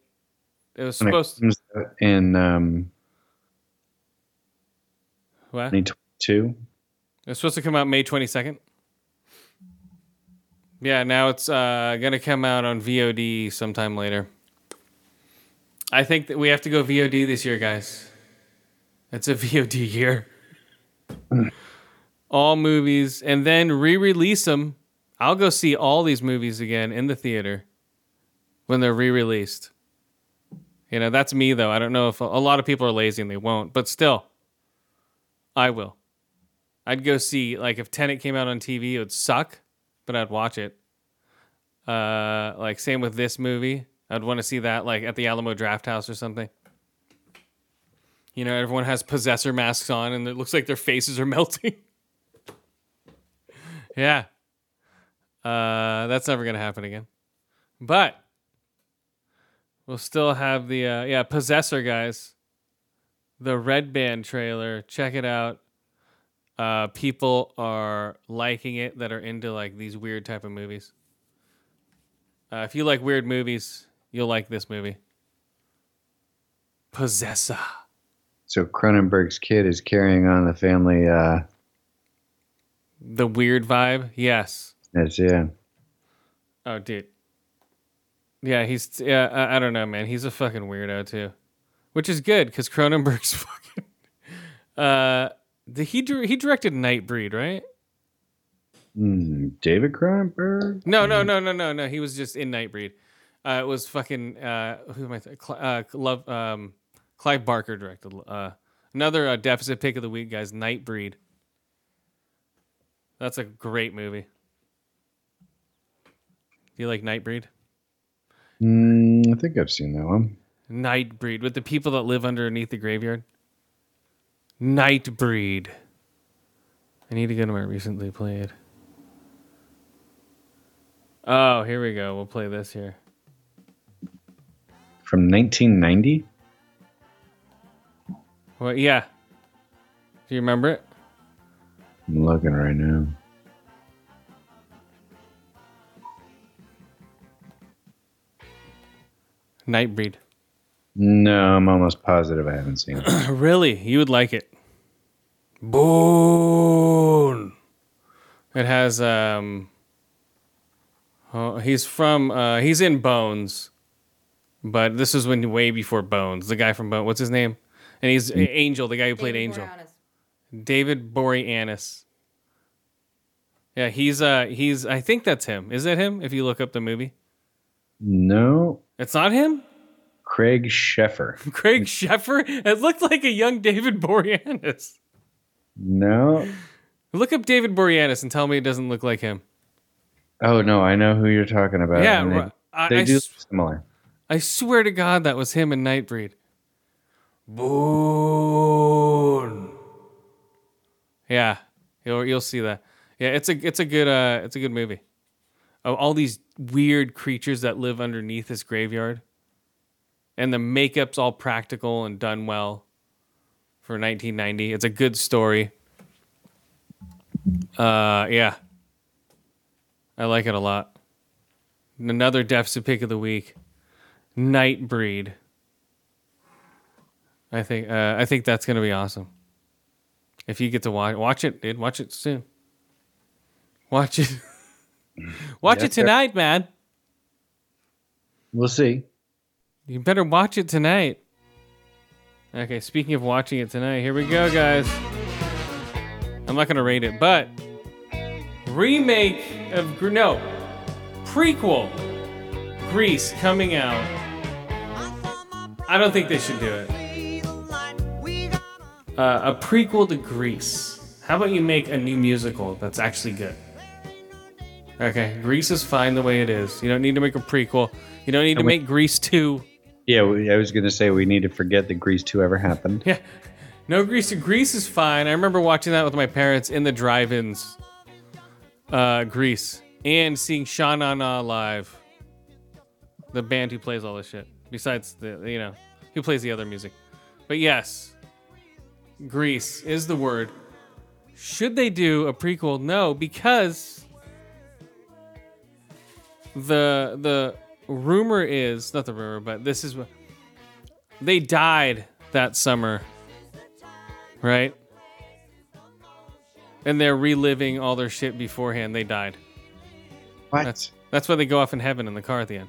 it was When supposed out in um, what? 2022. It's supposed to come out May 22nd. Yeah, now it's uh, going to come out on VOD sometime later. I think that we have to go VOD this year, guys. It's a VOD year. all movies, and then re release them. I'll go see all these movies again in the theater when they're re released. You know, that's me, though. I don't know if a, a lot of people are lazy and they won't, but still, I will. I'd go see like if Tenet came out on TV, it would suck, but I'd watch it. Uh, like same with this movie, I'd want to see that like at the Alamo Drafthouse or something. You know, everyone has possessor masks on, and it looks like their faces are melting. yeah, uh, that's never gonna happen again. But we'll still have the uh, yeah possessor guys. The Red Band trailer, check it out uh, people are liking it that are into like these weird type of movies. Uh, if you like weird movies, you'll like this movie. Possessor. So Cronenberg's kid is carrying on the family. Uh, The weird vibe, yes. that's yeah. Oh, dude. Yeah, he's yeah. I, I don't know, man. He's a fucking weirdo too, which is good because Cronenberg's fucking. Uh, The, he he directed Nightbreed, right? Mm, David Cronenberg. No, no, no, no, no, no. He was just in Nightbreed. Uh, it was fucking uh, who am I? Th- uh, love um, Clive Barker directed. Uh, another uh, deficit pick of the week, guys. Nightbreed. That's a great movie. Do you like Nightbreed? Mm, I think I've seen that one. Nightbreed with the people that live underneath the graveyard. Nightbreed. I need to go to my recently played. Oh, here we go. We'll play this here. From 1990. Well, yeah. Do you remember it? I'm looking right now. Nightbreed. No, I'm almost positive I haven't seen it. really? You would like it. Boone. It has um oh, he's from uh he's in Bones. But this is when way before Bones. The guy from Bones, what's his name? And he's Angel, the guy who played Angel. David Boreanaz. Yeah, he's uh he's I think that's him. Is that him if you look up the movie? no, It's not him? Craig Sheffer. Craig Sheffer? It looked like a young David Boreanaz. No. Look up David Boreanaz and tell me it doesn't look like him. Oh no, I know who you're talking about. Yeah, and ri- I- they, they I do look similar. I swear to God that was him in Nightbreed. Boone. Yeah, you'll you'll see that. Yeah, it's a it's a good uh it's a good movie. Of all these weird creatures that live underneath this graveyard, and the makeup's all practical and done well for 1990. It's a good story. Uh, yeah, I like it a lot. Another deficit pick of the week. Nightbreed. I think uh, I think that's gonna be awesome. If you get to watch watch it, dude, watch it soon. Watch it. watch it tonight, man. We'll see. You better watch it tonight. Okay, speaking of watching it tonight, here we go, guys. I'm not gonna rate it, but remake of no prequel Grease coming out. I don't think they should do it. Uh, a prequel to Grease. How about you make a new musical that's actually good? Okay, Grease is fine the way it is. You don't need to make a prequel. You don't need to we- make Grease 2. Yeah, we- I was going to say we need to forget that Grease 2 ever happened. Yeah. No Grease. Grease is fine. I remember watching that with my parents in the drive-ins. Uh, Grease and seeing Sha Na Na live. The band who plays all this shit. Besides the you know who plays the other music. But yes, Grease is the word. Should they do a prequel? No, because the the rumor is not the rumor, but this is what they died that summer, right? And they're reliving all their shit beforehand. They died. What? That's that's why they go off in heaven in the car at the end.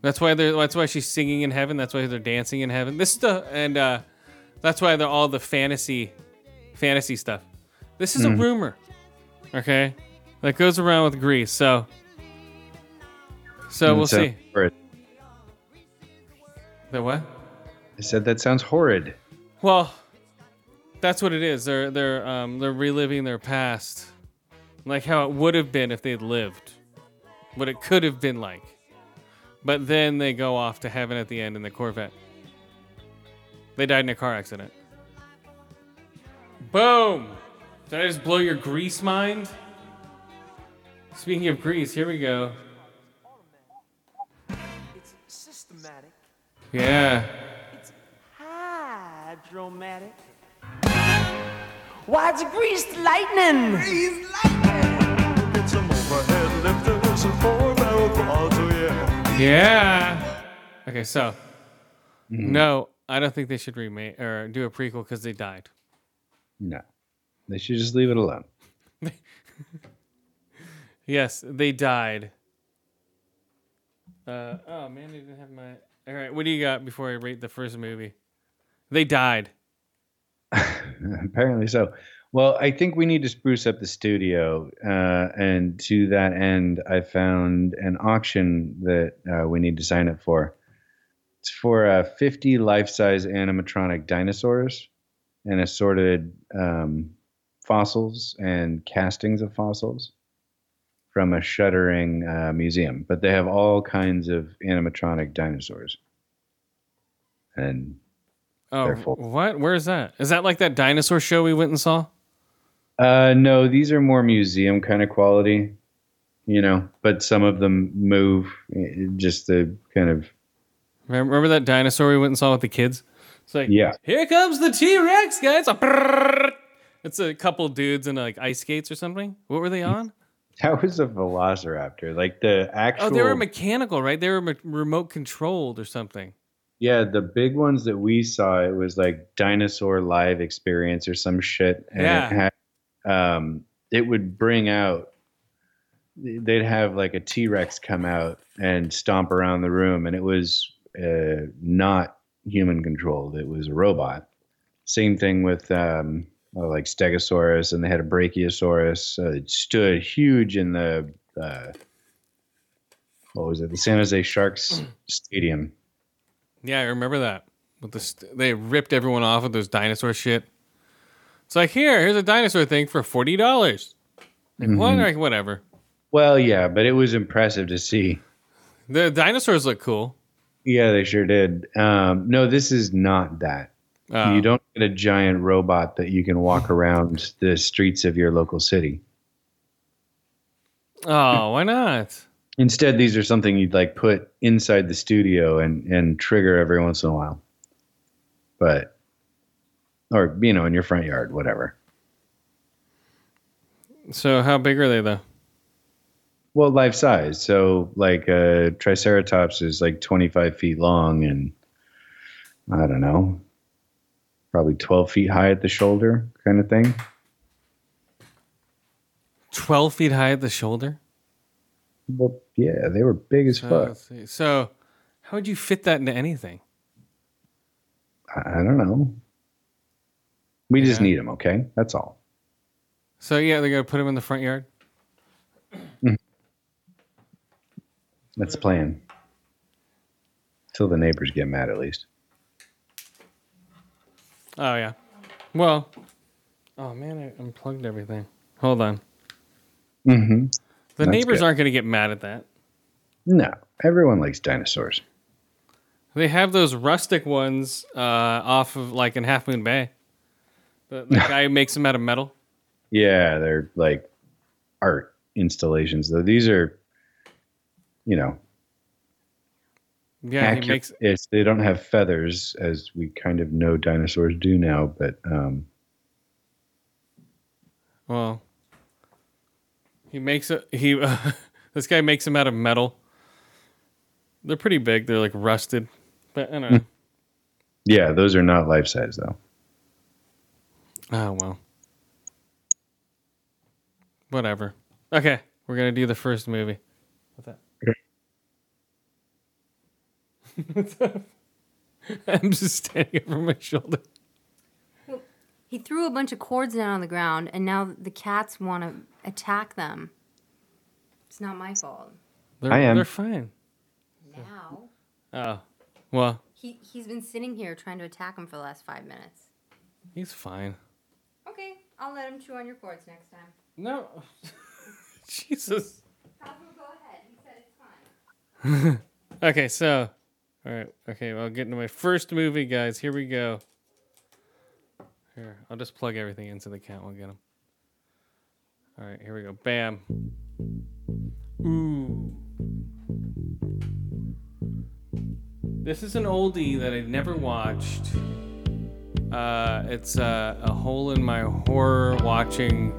That's why they're. That's why she's singing in heaven. That's why they're dancing in heaven. This is the and uh, that's why they're all the fantasy, fantasy stuff. This is a rumor, okay, that goes around with Grease. So, so we'll see. horrid. The what? I said that sounds horrid. Well, that's what it is. They're they're um they're reliving their past, like how it would have been if they'd lived, what it could have been like. But then they go off to heaven at the end in the Corvette. They died in a car accident. Boom! Did I just blow your grease mind? Speaking of grease, here we go. It's systematic, Yeah. hydromatic. Why, it's greased lightning! Get some overhead lifters and four barrel quads, oh yeah. Yeah. Okay, so no, I don't think they should remake or do a prequel because they died. No. They should just leave it alone. Yes, they died. Uh, oh man, I didn't have my. All right, what do you got before I rate the first movie? They died. apparently so. Well, I think we need to spruce up the studio, uh, and to that end, I found an auction that uh, we need to sign up for. It's for uh, 50 life-size animatronic dinosaurs and assorted um, fossils and castings of fossils from a shuttering uh, museum. But they have all kinds of animatronic dinosaurs, and Oh, what? Where is that? Is that like that dinosaur show we went and saw? Uh, no, these are more museum kind of quality, you know. But some of them move, eh, just the kind of Remember that dinosaur we went and saw with the kids? It's like, yeah. here comes the T Rex, guys. A brrrr. It's a couple dudes in like ice skates or something. What were they on? That was a Velociraptor, like the actual. Oh, they were mechanical, right? They were me- remote controlled or something. yeah, the big ones that we saw. It was like dinosaur live experience or some shit, and Yeah. it had, um, it would bring out. They'd have like a T Rex come out and stomp around the room, and it was uh, not human controlled. It was a robot. Same thing with um, uh, like Stegosaurus, and they had a Brachiosaurus. Uh, it stood huge in the uh, what was it? The San Jose Sharks Stadium. Yeah, I remember that. With the st- they ripped everyone off with those dinosaur shit. It's like here, here's a dinosaur thing for forty dollars. Like what? Mhm. Like, whatever. Well, yeah, but it was impressive to see. The dinosaurs look cool. Yeah, they sure did. Um, no, this is not that. Oh. You don't get a giant robot that you can walk around the streets of your local city. Oh, why not? Instead, these are something you'd like put inside the studio and and trigger every once in a while. But or you know, in your front yard, whatever. So how big are they though? Well, life size. So like a Triceratops is like 25 feet long and I don't know, probably 12 feet high at the shoulder kind of thing. Twelve feet high at the shoulder. Well, yeah, they were big as So, fuck. so how would you fit that into anything? I, I don't know. We just need them, okay? That's all. So yeah, they're gonna put them in the front yard. That's the plan. Till the neighbors get mad, at least. Oh yeah. Well. Oh man, I unplugged everything. Hold on. Mm-hmm. The That's neighbors good. aren't gonna get mad at that. No, everyone likes dinosaurs. They have those rustic ones uh, off of like in Half Moon Bay. The, the guy who makes them out of metal. Yeah, they're like art installations, though. These are, you know, Yeah, he accurate. makes. They don't have feathers, as we kind of know dinosaurs do now, but um, Well, he makes it. He this guy makes them out of metal. They're pretty big. They're like rusted, but I don't know. yeah, those are not life size, though. oh well. Whatever. Okay, we're gonna do the first movie. What's that? What's up? I'm just standing over my shoulder. He threw a bunch of cords down on the ground, and now the cats want to attack them. It's not my fault. They're, I am. They're fine. Now Oh, well, he he's been sitting here trying to attack him for the last five minutes. he's fine. Okay, I'll let him chew on your cords next time. No. Jesus. Have go ahead. He said it's fine. Okay, so, all right. Okay, well, get into my first movie, guys. Here we go. Here, I'll just plug everything into the count. We'll get them. All right, here we go. Bam. Ooh. This is an oldie that I never watched. Uh, it's uh, a hole in my horror watching.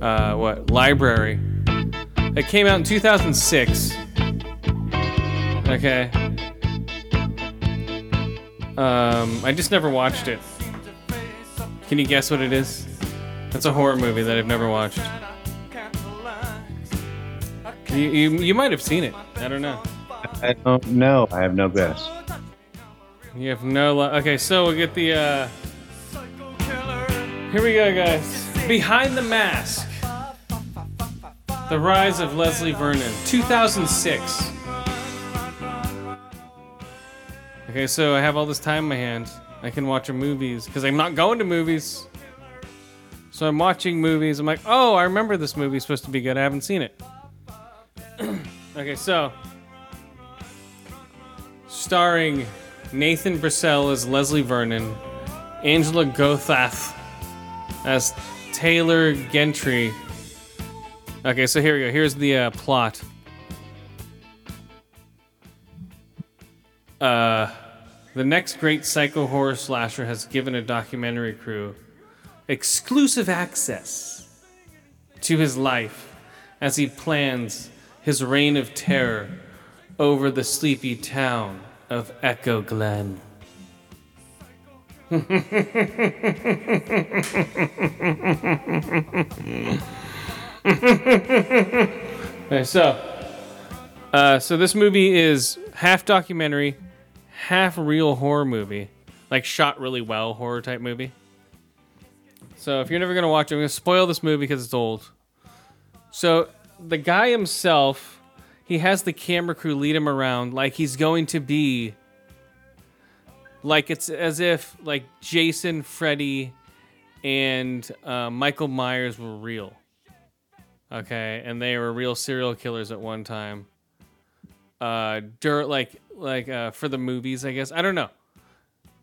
Uh, what library? It came out in 2006. Okay. Um, I just never watched it. Can you guess what it is? That's a horror movie that I've never watched. You, you, you might have seen it. I don't know. I don't know. I have no guess. You have no. Li- okay, so we'll get the. Uh, Here we go, guys. Behind the Mask. The Rise of Leslie Vernon, 2006. Okay, so I have all this time in my hands. I can watch movies because I'm not going to movies. So I'm watching movies. I'm like, oh, I remember this movie is supposed to be good. I haven't seen it. okay, so starring Nathan Brissell as Leslie Vernon, Angela Goethals as Taylor Gentry. Okay, so here we go. Here's the uh, plot. Uh, the next great psycho horror slasher has given a documentary crew exclusive access to his life as he plans his reign of terror over the sleepy town of Echo Glen. okay, so, uh, so this movie is half documentary, half real horror movie, like shot really well horror type movie. So if you're never gonna watch it, I'm gonna spoil this movie because it's old. So the guy himself, he has the camera crew lead him around like he's going to be like it's as if like Jason, Freddy, and uh, Michael Myers were real. Okay, and they were real serial killers at one time. Uh, dirt like like uh, for the movies, I guess. I don't know.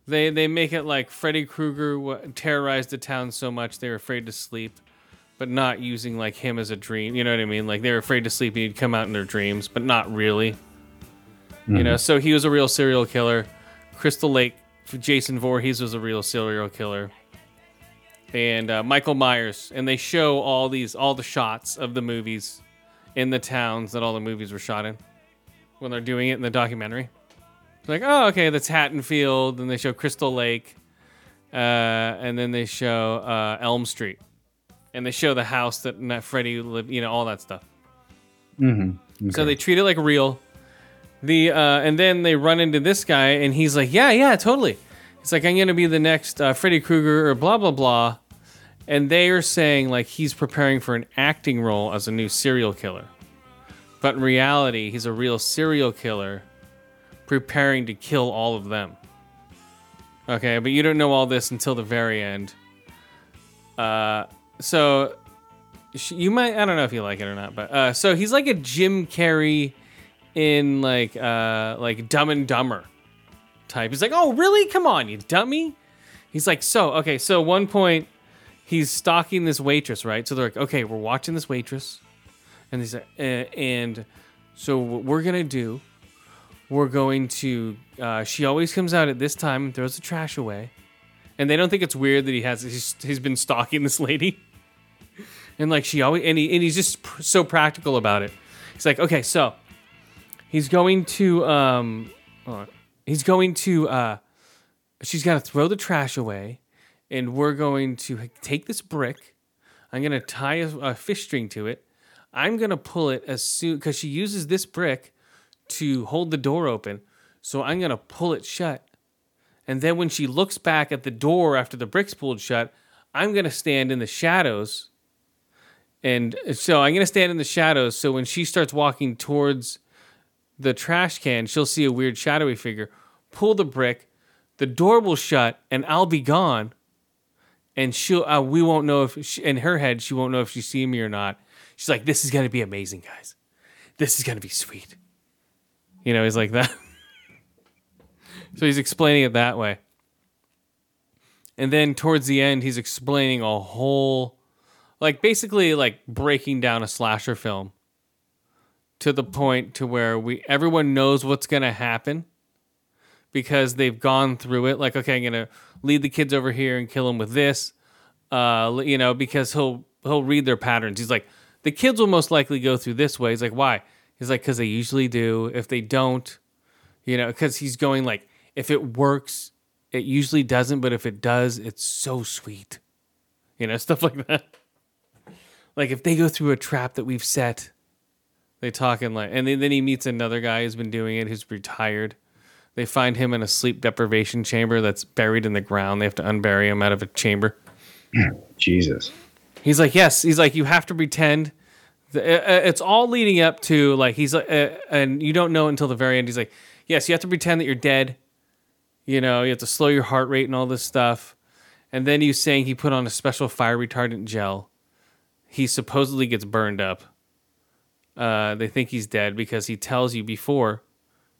They they make it like Freddy Krueger terrorized the town so much they were afraid to sleep, but not using like him as a dream. You know what I mean? Like they were afraid to sleep and he'd come out in their dreams, but not really. You know, so he was a real serial killer. Crystal Lake, Jason Voorhees was a real serial killer. And uh, Michael Myers, and they show all these, all the shots of the movies in the towns that all the movies were shot in when they're doing it in the documentary. It's like, oh, okay, that's Haddonfield, and they show Crystal Lake, uh, and then they show uh, Elm Street, and they show the house that Freddy lived, you know, all that stuff. Mm-hmm. So they treat it like real. The uh, and then they run into this guy, and he's like, "Yeah, yeah, totally." It's like I'm gonna be the next uh, Freddy Krueger or blah blah blah, and they are saying like he's preparing for an acting role as a new serial killer, but in reality, he's a real serial killer, preparing to kill all of them. Okay, but you don't know all this until the very end. Uh, so you might I don't know if you like it or not, but uh, so he's like a Jim Carrey in like uh like Dumb and Dumber type. He's like, "Oh, really? Come on, you dummy." He's like, "So, okay, so one point he's stalking this waitress, right? So they're like, "Okay, we're watching this waitress." And he's like, uh, and so what we're to do we're going to uh, she always comes out at this time and throws the trash away. And they don't think it's weird that he has he's, he's been stalking this lady. And like she always and he and he's just pr- so practical about it. He's like, okay, so he's going to um he's going to uh she's got to throw the trash away and we're going to take this brick i'm to tie a, a fish string to it i'm to pull it as soon because she uses this brick to hold the door open so i'm to pull it shut and then when she looks back at the door after the brick's pulled shut i'm to stand in the shadows and so i'm to stand in the shadows so when she starts walking towards the trash can, she'll see a weird shadowy figure. Pull the brick, the door will shut, and I'll be gone. And she'll, uh, we won't know if, she, in her head, she won't know if she see me or not. She's like, "This is gonna be amazing, guys. This is gonna be sweet." You know, he's like that. so he's explaining it that way. And then towards the end, he's explaining a whole, like basically like breaking down a slasher film to the point to where we everyone knows what's going to happen because they've gone through it like okay i'm going to lead the kids over here and kill them with this uh you know because he'll he'll read their patterns he's like the kids will most likely go through this way he's like why he's like because they usually do if they don't you know because he's going like if it works it usually doesn't but if it does it's so sweet you know stuff like that like if they go through a trap that we've set they talking like, and then, then he meets another guy who's been doing it, who's retired. They find him in a sleep deprivation chamber that's buried in the ground. They have to unbury him out of a chamber. Jesus. He's like, yes. He's like, you have to pretend. uh, uh, It's all leading up to like he's like, uh, and you don't know until the very end. He's like, yes, you have to pretend that you're dead. You know, you have to slow your heart rate and all this stuff. And then he's saying he put on a special fire retardant gel. He supposedly gets burned up. Uh, they think he's dead because he tells you before.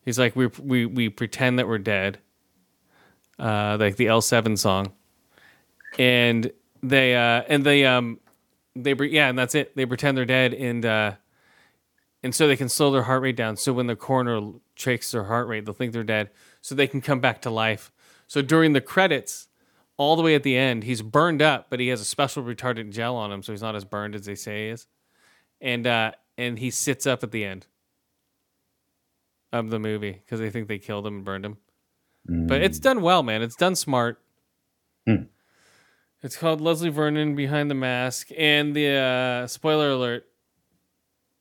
He's like, we we we pretend that we're dead. Uh, like the L seven song, and they uh and they um they yeah and that's it. They pretend they're dead and uh and so they can slow their heart rate down. So when the coroner checks their heart rate, they'll think they're dead, so they can come back to life. So during the credits, all the way at the end, he's burned up, but he has a special retardant gel on him, so he's not as burned as they say he is. And uh, and he sits up at the end of the movie because they think they killed him and burned him. But it's done well, man. It's done smart. Hmm. It's called Leslie Vernon Behind the Mask, and the uh, spoiler alert: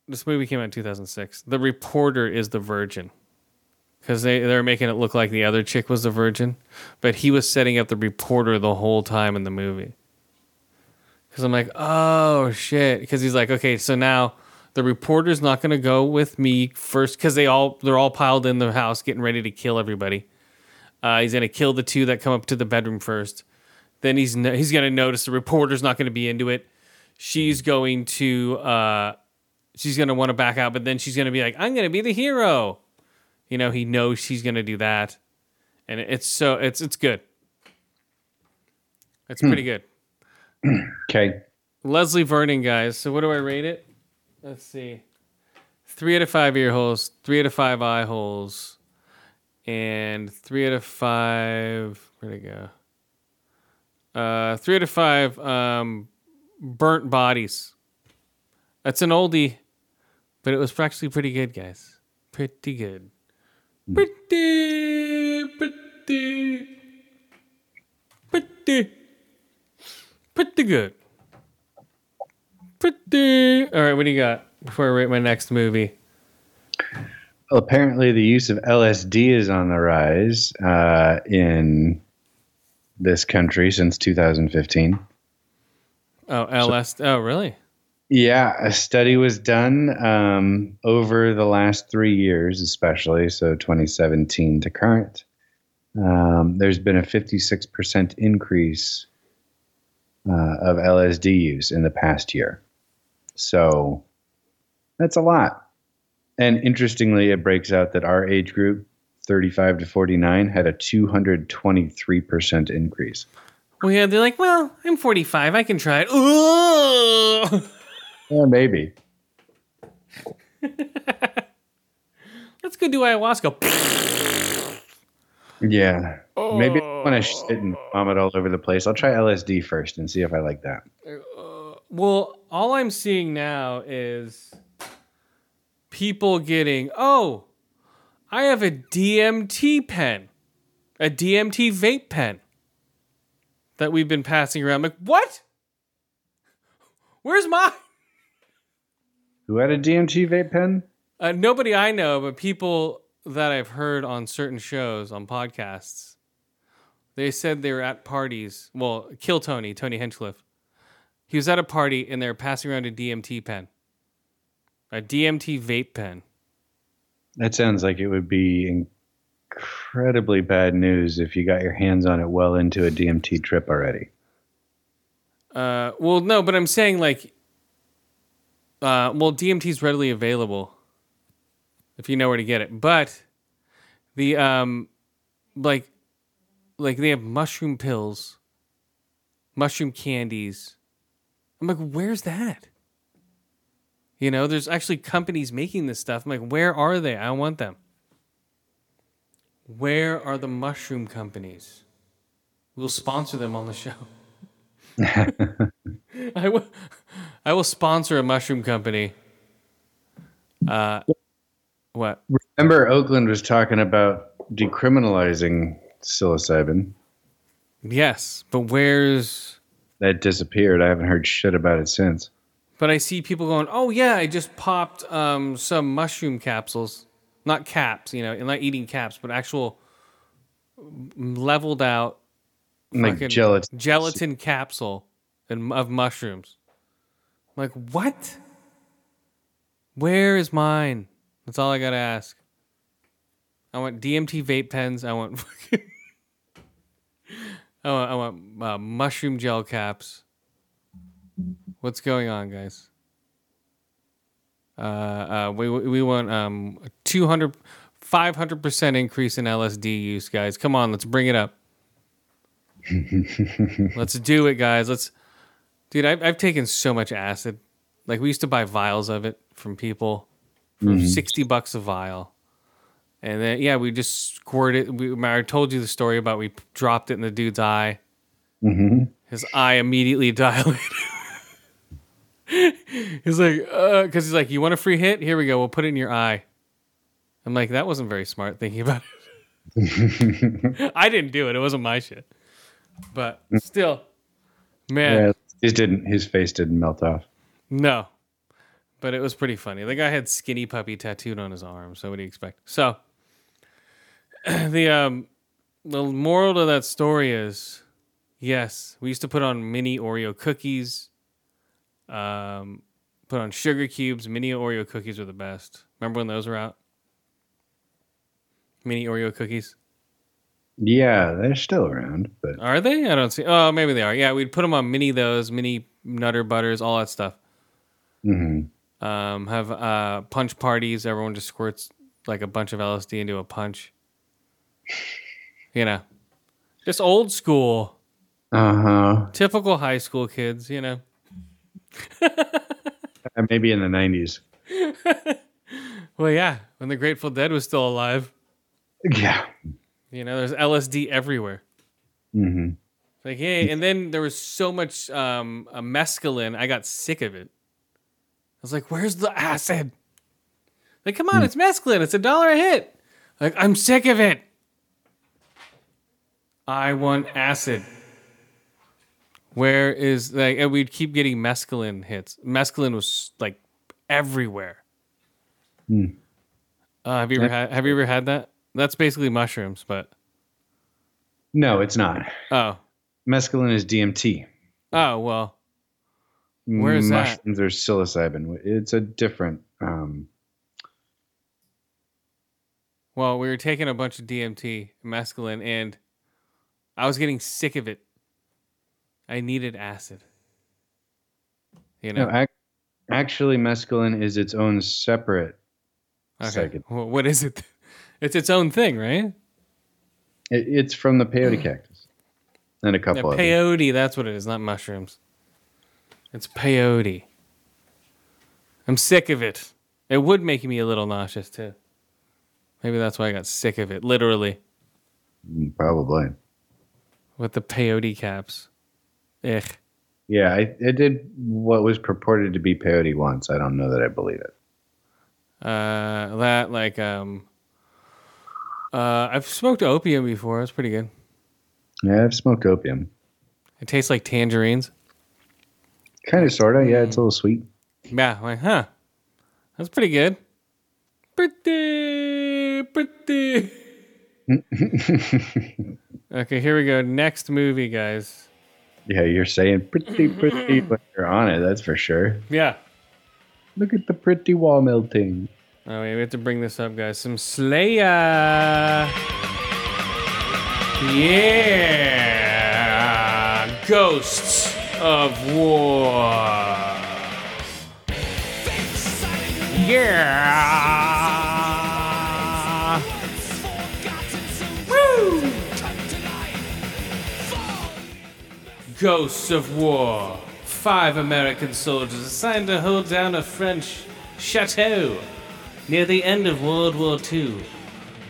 this movie came out in 2006. The reporter is the virgin because they they're making it look like the other chick was the virgin, but he was setting up the reporter the whole time in the movie. Because I'm like, oh shit. Because he's like, okay, so now the reporter's not going to go with me first because they all they're all piled in the house getting ready to kill everybody. Uh, he's going to kill the two that come up to the bedroom first. Then he's no, he's going to notice the reporter's not going to be into it. She's going to uh, she's going to want to back out, but then she's going to be like, I'm going to be the hero. You know, he knows she's going to do that, and it's so it's it's good. It's Hmm. pretty good. Okay. Leslie Vernon, guys. So what do I rate it? Let's see. Three out of five ear holes, three out of five eye holes, and three out of five. Where'd it go? Uh, three out of five um, burnt bodies. That's an oldie, but it was actually pretty good, guys. Pretty good. Pretty, pretty, pretty, pretty good. Pretty. All right, what do you got before I rate my next movie? Well, apparently, the use of LSD is on the rise uh, in this country since 2015. Oh, LS. oh, really? Yeah, a study was done um, over the last three years, especially, so 2017 to current. Um, there's been a 56% increase uh, of LSD use in the past year. So that's a lot. And interestingly, it breaks out that our age group, 35 to 49, had a 223% increase. Well, yeah, they're like, well, I'm 45. I can try it. Ooh! Yeah, maybe. Let's go do ayahuasca. Yeah. Maybe I want to oh. shit and vomit all over the place. I'll try LSD first and see if I like that. Uh, well, all I'm seeing now is people getting, oh, I have a DMT pen, a DMT vape pen that we've been passing around. I'm like, what? Where's mine? Who had a DMT vape pen? Uh, nobody I know, but people that I've heard on certain shows, on podcasts, they said they were at parties. Well, Kill Tony, Tony Hinchcliffe. He was at a party and they were passing around a DMT pen, a DMT vape pen. That sounds like it would be incredibly bad news if you got your hands on it well into a DMT trip already. Uh, well, no, but I'm saying like, uh, well, DMT is readily available if you know where to get it. But the um, like, like they have mushroom pills, mushroom candies. I'm like, where's that? You know, there's actually companies making this stuff. I'm like, where are they? I want them. Where are the mushroom companies? We'll sponsor them on the show. I will, I will sponsor a mushroom company. Uh, what? Remember, Oakland was talking about decriminalizing psilocybin. Yes, but where's that disappeared? I haven't heard shit about it since. But I see people going, "Oh yeah, I just popped um, some mushroom capsules, not caps, you know, not eating caps, but actual leveled out Like gelatin. gelatin capsule." and of mushrooms. I'm like, what? Where is mine? That's all I gotta ask. I want DMT vape pens. I want. I want, I want uh, mushroom gel caps. What's going on, guys? Uh, uh, we we want um 200 500% increase in LSD use, guys. Come on, let's bring it up. let's do it, guys. Let's Dude, I've I've taken so much acid. Like we used to buy vials of it from people for Mhm. 60 bucks a vial. And then yeah, we just squirted it. We, I told you the story about we dropped it in the dude's eye. hmm His eye immediately dilated. he's like, uh, because he's like, you want a free hit? Here we go. We'll put it in your eye. I'm like, that wasn't very smart thinking about it. I didn't do it. It wasn't my shit. But still, man, Yeah, his didn't. His face didn't melt off. no. But it was pretty funny. The guy had skinny puppy tattooed on his arm. So what do you expect? So the um the moral to that story is yes, we used to put on mini Oreo cookies. Um put on sugar cubes. Mini Oreo cookies are the best. Remember when those were out? Mini Oreo cookies. Yeah, they're still around, but Are they? I don't see. Oh, maybe they are. Yeah, we'd put them on mini those, mini Nutter Butters, all that stuff. mhm. Um, have uh, punch parties. Everyone just squirts like a bunch of LSD into a punch. You know, just old school, uh huh. typical high school kids. You know. Uh, Maybe in the nineties. Well, yeah, when the Grateful Dead was still alive. Yeah. You know, there's LSD everywhere. Mm-hmm. Like, hey, and then there was so much um, uh, mescaline, I got sick of it. I was like, where's the acid? Like, come on, it's mescaline. It's a dollar a hit. Like, I'm sick of it. I want acid. Where is like and we'd keep getting mescaline hits. Mescaline was like everywhere. Hmm. Uh, have you ever had Have you ever had that? That's basically mushrooms, but No, it's not. oh Mescaline is DMT. oh well. Where is that? Mushrooms are psilocybin. It's a different. Um, Well, we were taking a bunch of DMT, mescaline, and I was getting sick of it. I needed acid. You know. no, ac- actually, mescaline is its own separate. okay. psychedelic. Well, what is it? It's its own thing, right? It, it's from the peyote mm. cactus, and a couple of peyote. That's what it is, not mushrooms. It's peyote. I'm sick of it. It would make me a little nauseous too. Maybe that's why I got sick of it, literally, mm, Probably. with the peyote caps. Ugh. Yeah, I, I did what was purported to be peyote once. I don't know that I believe it. Uh, that like um. Uh, I've smoked opium before. It's pretty good. Yeah, I've smoked opium. It tastes like tangerines. Kind of, sort of. Yeah, it's a little sweet. Yeah, like huh, that's pretty good. Pretty, pretty. Okay, here we go. Next movie, guys. Yeah, you're saying pretty, mm-hmm. pretty when you're on it. That's for sure. Yeah. Look at the pretty wall melting. Oh, wait, we have to bring this up, guys. Some Slayer. Yeah. Ghosts of War. Yeah. Ghosts of War. Five American soldiers assigned to hold down a French chateau near the end of World War II.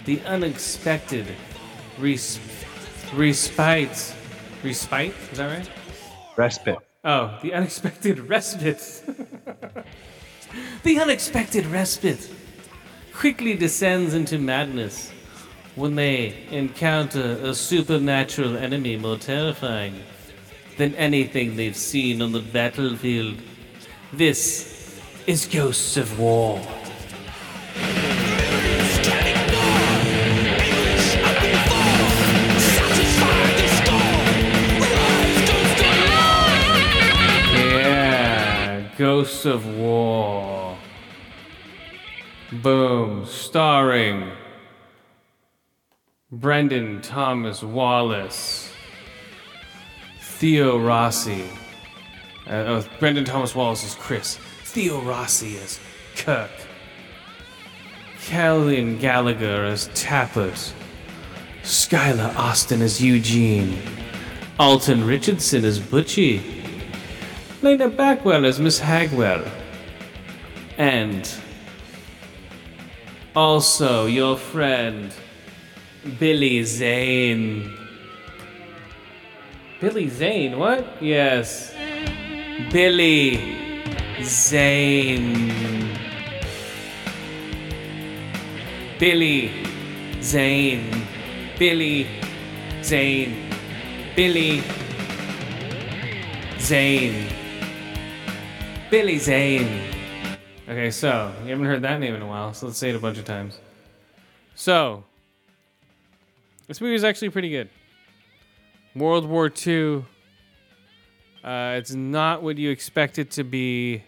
The unexpected res- respite. Respite? Is that right? Respite. Oh, the unexpected respite. the unexpected respite quickly descends into madness when they encounter a supernatural enemy more terrifying than anything they've seen on the battlefield. This is Ghosts of War. Ghosts of War. Boom. Starring Brendan Thomas Wallace, Theo Rossi. Uh, oh, Brendan Thomas Wallace is Chris. Theo Rossi is Kirk. Calvin Gallagher as Tappert. Skylar Austin as Eugene. Alton Richardson as Butchie. Lena Backwell as Miss Hagwell. And also your friend Billy Zane. Billy Zane, what? Yes. Billy Zane. Billy Zane. Billy Zane. Billy Zane. Billy Zane. Okay, so you haven't heard that name in a while, so let's say it a bunch of times. So, this movie is actually pretty good. World War II. Uh, it's not what you expect it to be.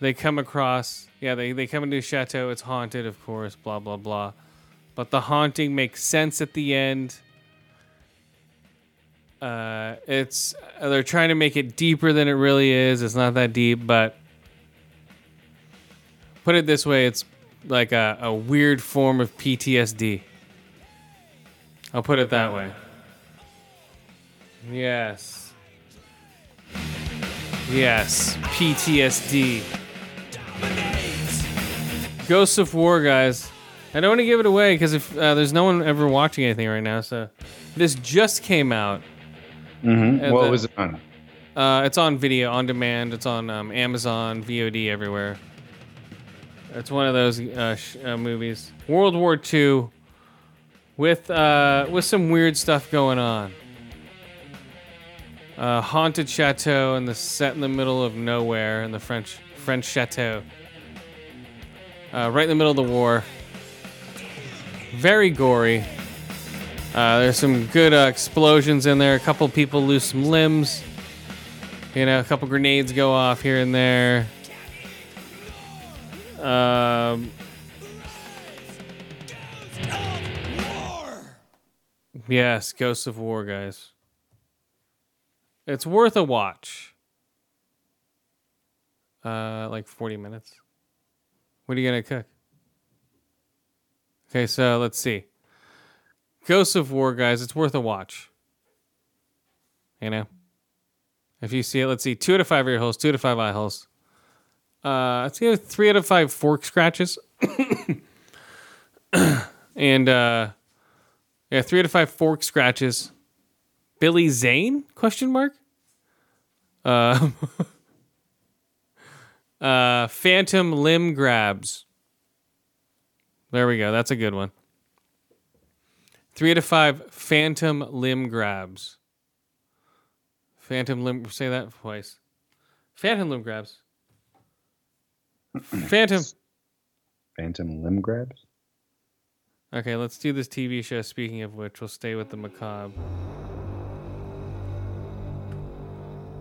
They come across, yeah, they, they come into a chateau. It's haunted, of course, blah, blah, blah. But the haunting makes sense at the end. Uh, it's uh, they're trying to make it deeper than it really is. It's not that deep, but put it this way, it's like a, a weird form of PTSD. I'll put it that way. Yes. Yes, PTSD. Ghosts of War, guys. I don't want to give it away because if uh, there's no one ever watching anything right now, so this just came out. Mm-hmm. What the- was it on? Uh, it's on video on demand. It's on um, Amazon, VOD, everywhere. It's one of those uh, sh- uh, movies. World War II, with uh, with some weird stuff going on. Uh, haunted chateau and the set in the middle of nowhere in the French French chateau. Uh, right in the middle of the war. Very gory. Uh, there's some good uh, explosions in there. A couple people lose some limbs. You know, a couple grenades go off here and there. Um, yes, Ghosts of War, guys. It's worth a watch. Uh, like 40 minutes. What are you gonna cook? Okay, so let's see. Ghosts of War, guys, it's worth a watch. You know? If you see it, let's see. Two out of five ear holes, two out of five eye holes. Uh, let's give three out of five fork scratches. and uh, yeah, three out of five fork scratches. Billy Zane? Question mark. Uh, uh, phantom limb grabs. There we go. That's a good one. Three out of five phantom limb grabs. Phantom limb. Say that twice. Phantom limb grabs. Phantom. Phantom limb grabs. Okay, let's do this TV show. Speaking of which, we'll stay with the macabre.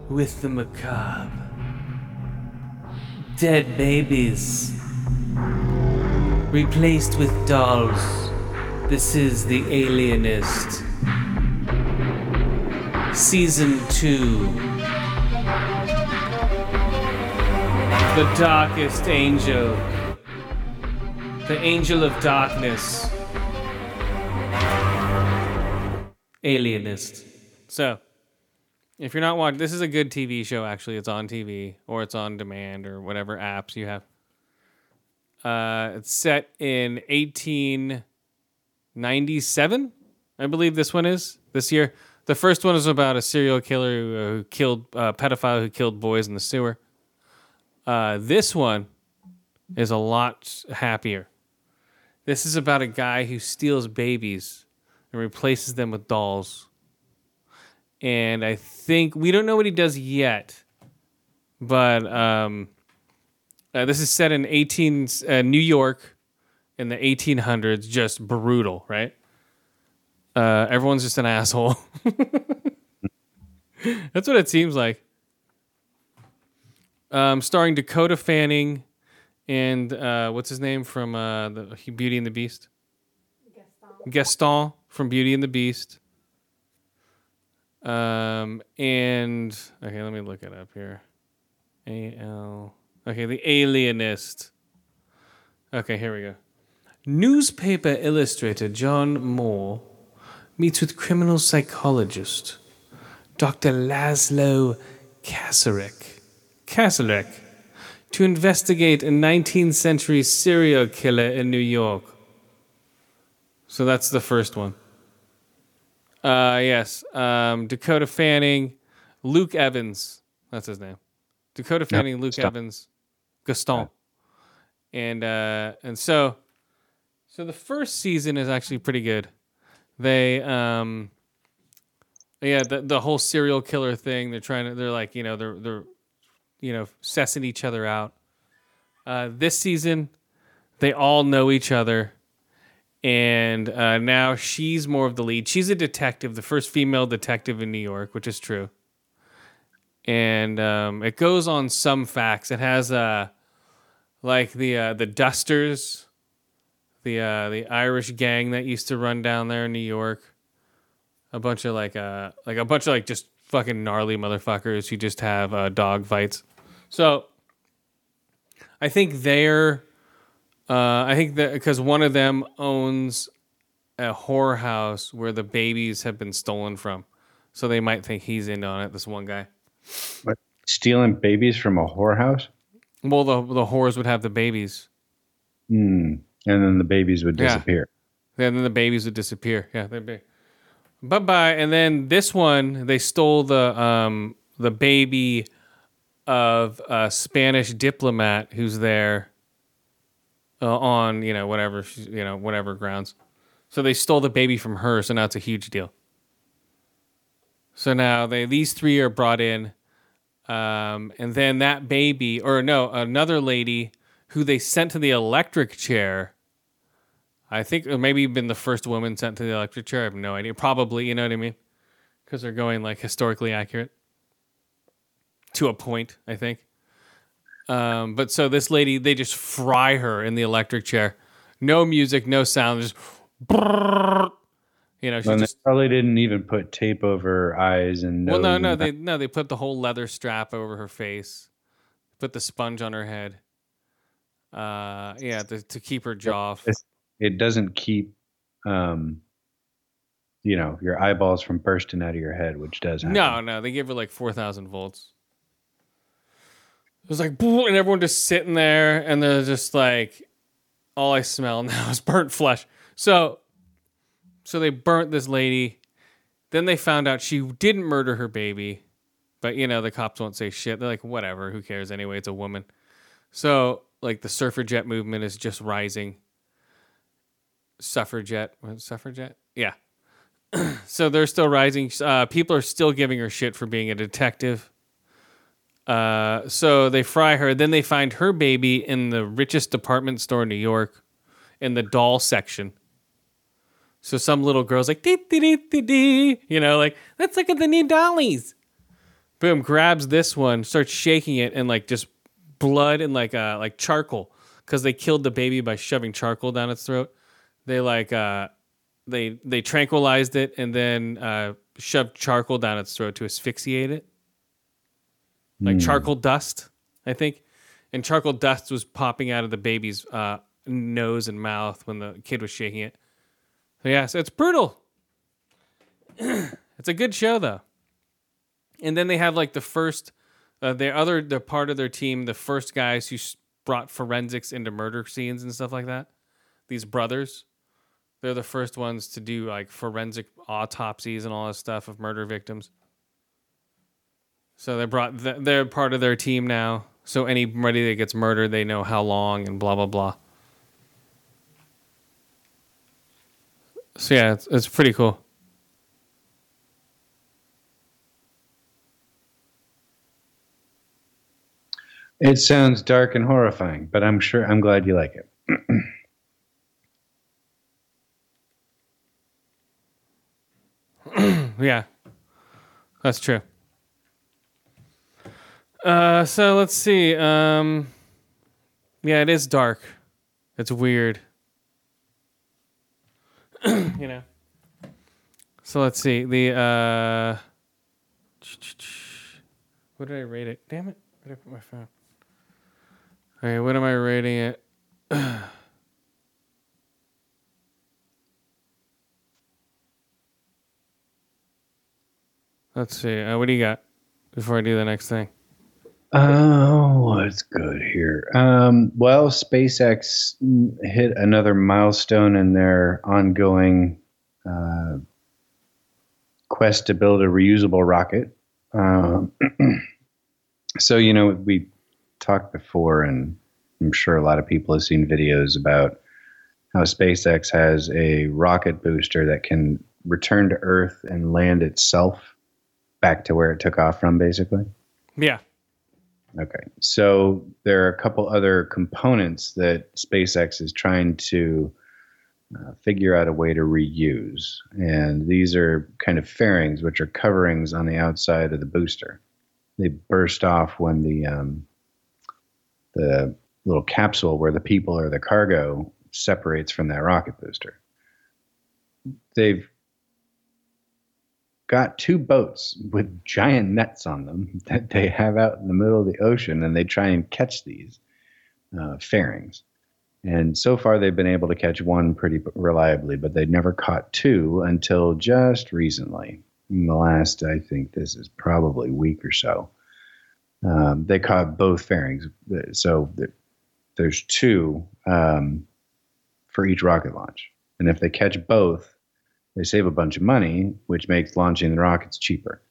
With the macabre. Dead babies. Replaced with dolls. This is The Alienist. Season 2. The Darkest Angel. The Angel of Darkness. Alienist. So, if you're not watching, this is a good TV show. Actually, it's on TV or it's on demand or whatever apps you have. Uh, it's set in 1897, I believe this one is this year. The first one is about a serial killer who, who killed uh, pedophile who killed boys in the sewer. Uh, this one is a lot happier. This is about a guy who steals babies and replaces them with dolls. And I think we don't know what he does yet, but um, uh, this is set in 18 uh, New York in the 1800s. Just brutal, right? Uh, everyone's just an asshole. That's what it seems like. um, starring Dakota Fanning and uh, what's his name from uh, the Beauty and the Beast? Gaston. Gaston from Beauty and the Beast. Um, and okay, let me look it up here. A L. Okay, the Alienist. Okay, here we go. Newspaper illustrator John Moore meets with criminal psychologist Dr. Laszlo Kasarek. Kasarek to investigate a 19th century serial killer in New York. So that's the first one. Uh, yes. Um, Dakota Fanning, Luke Evans. That's his name. Dakota Fanning, Luke Gaston. Evans, Gaston, and uh, and so, so the first season is actually pretty good. They um, yeah, the the whole serial killer thing. They're trying to. They're like you know they're they're, you know, sussing each other out. Uh, this season, they all know each other and uh, now she's more of the lead. She's a detective, the first female detective in New York, which is true. And um, it goes on some facts. It has uh, like the uh, the Dusters, the uh, the Irish gang that used to run down there in New York. A bunch of like uh like a bunch of like just fucking gnarly motherfuckers who just have uh, dog fights. So I think they're uh, I think that because one of them owns a whorehouse where the babies have been stolen from, so they might think he's in on it. This one guy. What, stealing babies from a whorehouse? Well, the the whores would have the babies. Hmm. And then the babies would disappear. Yeah. disappear. Then the babies would disappear. Yeah, they'd be. Bye bye. And then this one, they stole the um the baby of a Spanish diplomat who's there uh, on you know whatever she's- you know whatever grounds. So they stole the baby from her. So now it's a huge deal. So now they these three are brought in, um, and then that baby or no another lady who they sent to the electric chair. I think maybe been the first woman sent to the electric chair. I have no idea. Probably, you know what I mean? Because they're going like historically accurate to a point, I think. Um, but so this lady, they just fry her in the electric chair. No music, no sound, just brrrr. you know. She And just they probably didn't even put tape over her eyes and well, no, no, they no, they put the whole leather strap over her face, put the sponge on her head. Uh, yeah, to, to keep her jaw. f- It's- it doesn't keep um you know your eyeballs from bursting out of your head which does happen. No, no, they give her like four thousand volts. It was like, and everyone just sitting there, and they're just like, all I smell now is burnt flesh. So, so they burnt this lady. Then they found out she didn't murder her baby, but you know the cops won't say shit. They're like, whatever, who cares anyway? It's a woman. So, like the suffragette movement is just rising. Suffragette, suffragette, yeah so they're still rising. Uh, people are still giving her shit for being a detective. Uh, so they fry her. Then they find her baby in the richest department store in New York, in the doll section. So some little girl's like, dee, dee, dee, dee, dee. you know, like, let's look at the new dollies. Boom, grabs this one, starts shaking it, and like just blood and like uh like charcoal because they killed the baby by shoving charcoal down its throat. They like uh they they tranquilized it and then uh, shoved charcoal down its throat to asphyxiate it, like Hmm. charcoal dust, I think. And charcoal dust was popping out of the baby's uh, nose and mouth when the kid was shaking it. So yeah, so it's brutal. it's a good show though. And then they have like the first, uh, their other the part of their team, the first guys who brought forensics into murder scenes and stuff like that. These brothers they're the first ones to do like forensic autopsies and all this stuff of murder victims. So they brought th- they're part of their team now. So anybody that gets murdered, they know how long and blah blah blah. So yeah, it's, it's pretty cool. It sounds dark and horrifying, but I'm sure I'm glad you like it. yeah, that's true. Uh, so let's see. Um, yeah, it is dark. It's weird. you know. So let's see. The uh, what did I rate it? Damn it! Where did I put my phone? Okay, what am I rating it? Let's see. Uh, what do you got before I do the next thing? Oh, what's good here? Um, well, SpaceX hit another milestone in their ongoing uh, quest to build a reusable rocket. Um, so, you know, we talked before, and I'm sure a lot of people have seen videos about how SpaceX has a rocket booster that can return to Earth and land itself back to where it took off from, basically. Yeah. Okay. So there are a couple other components that SpaceX is trying to uh, figure out a way to reuse. And these are kind of fairings, which are coverings on the outside of the booster. They burst off when the um, the little capsule where the people or the cargo separates from that rocket booster. They've got two boats with giant nets on them that they have out in the middle of the ocean, and they try and catch these uh, fairings. And so far, they've been able to catch one pretty reliably, but they never caught two until just recently. In the last, I think this is probably week or so, um, they caught both fairings. So there's two um, for each rocket launch, and if they catch both, they save a bunch of money, which makes launching the rockets cheaper.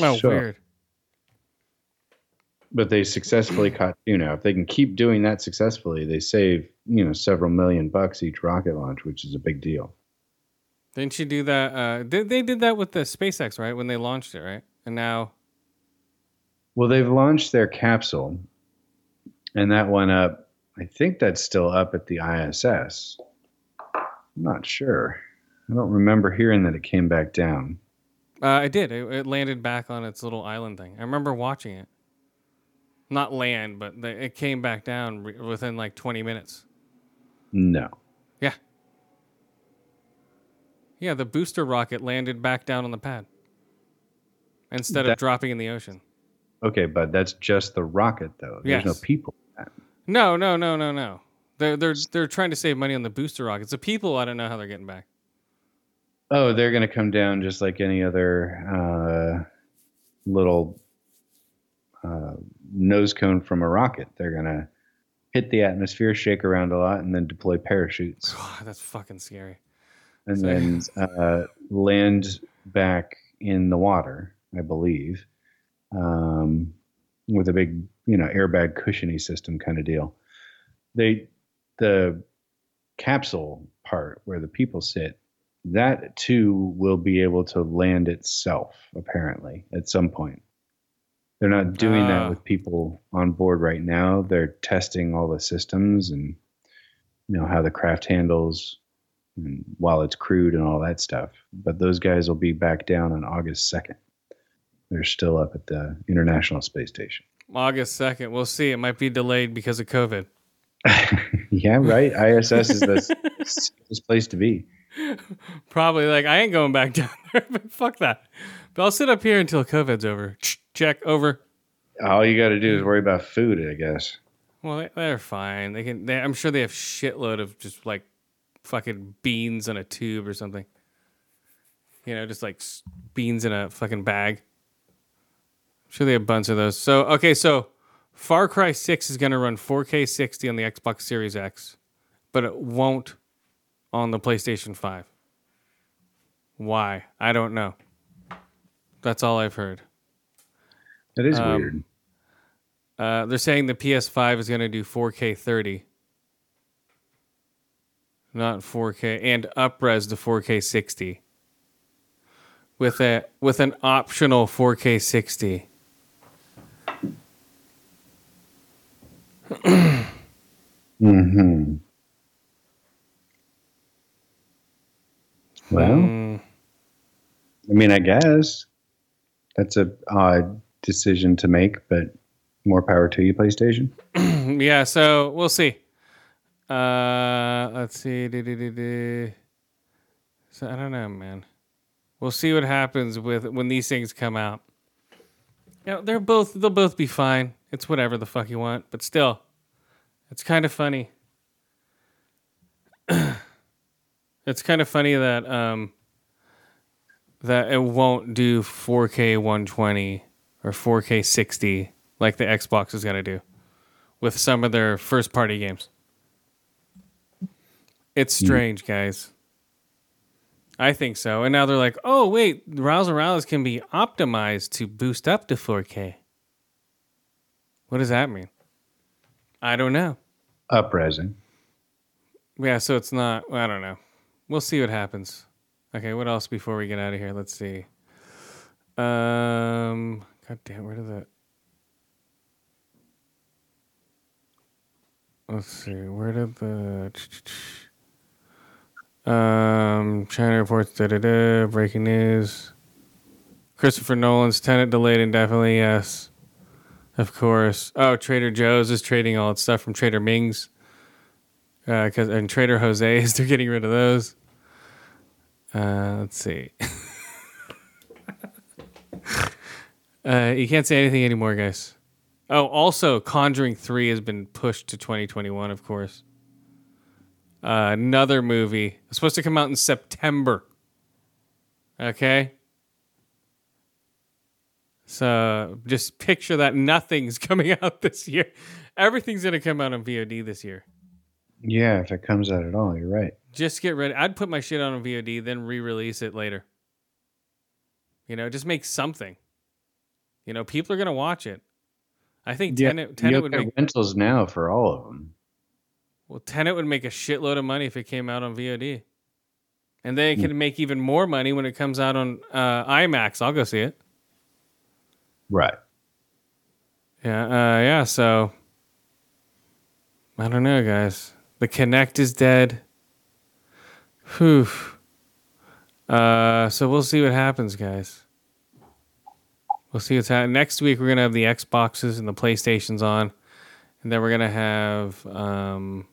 Oh, So- weird. But they successfully caught two now. If they can keep doing that successfully, they save you know several million bucks each rocket launch, which is a big deal. Didn't you do that? Uh, they, they did that with the SpaceX, right? When they launched it, right? And now, Well, they've launched their capsule, and that went up. I think that's still up at the ISS. I'm not sure. I don't remember hearing that it came back down. uh, I did. It, it landed back on its little island thing. I remember watching it. Not land, but the, it came back down re- within like 20 minutes. No. Yeah. Yeah, the booster rocket landed back down on the pad instead of dropping in the ocean. Okay, but that's just the rocket, though. There's no people. No, no, no, no, no. They're they're they're trying to save money on the booster rockets. The people, I don't know how they're getting back. Oh, they're going to come down just like any other uh, little uh, nose cone from a rocket. They're going to hit the atmosphere, shake around a lot, and then deploy parachutes, God, that's fucking scary. and then uh, land back in the water, I believe, um, with a big, you know, airbag cushiony system kind of deal. They, the capsule part where the people sit, that too will be able to land itself apparently at some point. They're not doing Ah. that with people on board right now. They're testing all the systems and you know how the craft handles and while it's crewed and all that stuff. But those guys will be back down on August 2nd. They're still up at the International Space Station. August second. We'll see. It might be delayed because of COVID. Yeah, right. ISS is the safest place to be. Probably like I ain't going back down there. but Fuck that. But I'll sit up here until COVID's over. Check over. All you got to do is worry about food, I guess. Well, they, they're fine. They can. They, I'm sure they have shitload of just like fucking beans in a tube or something. You know, just like beans in a fucking bag. I'm sure they have a bunch of those. So okay, so Far Cry Six is going to run 4K 60 on the Xbox Series X, but it won't on the PlayStation 5. Why? I don't know. That's all I've heard. That is Um, weird. Uh, they're saying the PS5 is going to do 4K 30, not 4K, and upres to 4K 60 with a with an optional 4K 60. Mm-hmm. Well, Mm, I mean, I guess that's a odd decision to make, but more power to you, PlayStation. yeah, so we'll see. Uh, let's see. So I don't know, man. We'll see what happens with when these things come out. You know, they're both they'll both be fine. It's whatever the fuck you want, but still, it's kind of funny. it's kind of funny that um that it won't do 4K 120 or 4K 60 like the Xbox is gonna do with some of their first party games. It's strange, guys. I think so. And now they're like, oh wait, Rouse Morales can be optimized to boost up to 4K. What does that mean? I don't know. Upresing. Yeah, so it's not. I don't know. We'll see what happens. Okay, what else before we get out of here? Let's see. Um, God damn, where did that? Let's see. Where did the? Um, China reports da da da. Breaking news. Christopher Nolan's Tenet delayed indefinitely. Yes, of course. Oh, Trader Joe's is trading all its stuff from Trader Ming's. Uh, cause, and Trader Jose's, they're getting rid of those. Uh, let's see. uh, you can't say anything anymore, guys. Oh, also, Conjuring 3 has been pushed to 2021, of course. Uh, another movie. It's supposed to come out in September. Okay? So just picture that nothing's coming out this year. Everything's going to come out on VOD this year. Yeah, if it comes out at all, you're right. Just get ready. I'd put my shit on a VOD, then re-release it later. You know, just make something. You know, people are gonna watch it. I think Yeah, Tenet, Tenet would make rentals now for all of them. well, Tenet would make a shitload of money if it came out on VOD, and they Hmm. can make even more money when it comes out on uh, IMAX. I'll go see it. Right. Yeah, uh, yeah. So I don't know, guys. The Kinect is dead. Whew. Uh, so we'll see what happens, guys. We'll see what's happening. Next week, we're gonna have the Xboxes and the PlayStations on, and then we're gonna have um.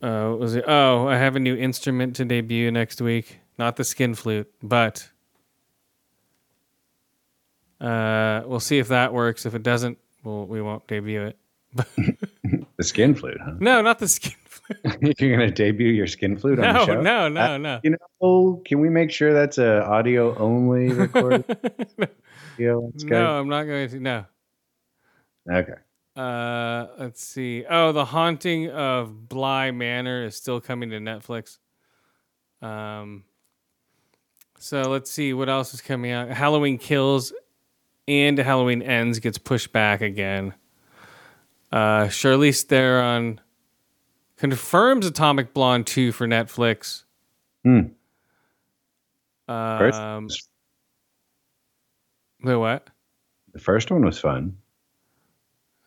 Uh, was it? Oh, I have a new instrument to debut next week. Not the skin flute, but uh, we'll see if that works. If it doesn't, well, we won't debut it. The skin flute, huh? No, not the skin flute. You're gonna debut your skin flute on the No, show? no, no, Uh, no. You know, can we make sure that's a audio only recording? No. I'm not going to. No. Okay. Uh, let's see. Oh, The Haunting of Bly Manor is still coming to Netflix. Um, so let's see what else is coming out. Halloween Kills and Halloween Ends gets pushed back again. Uh, Charlize Theron confirms Atomic Blonde 2 for Netflix. Hmm. First, Um, the what? the first one was fun.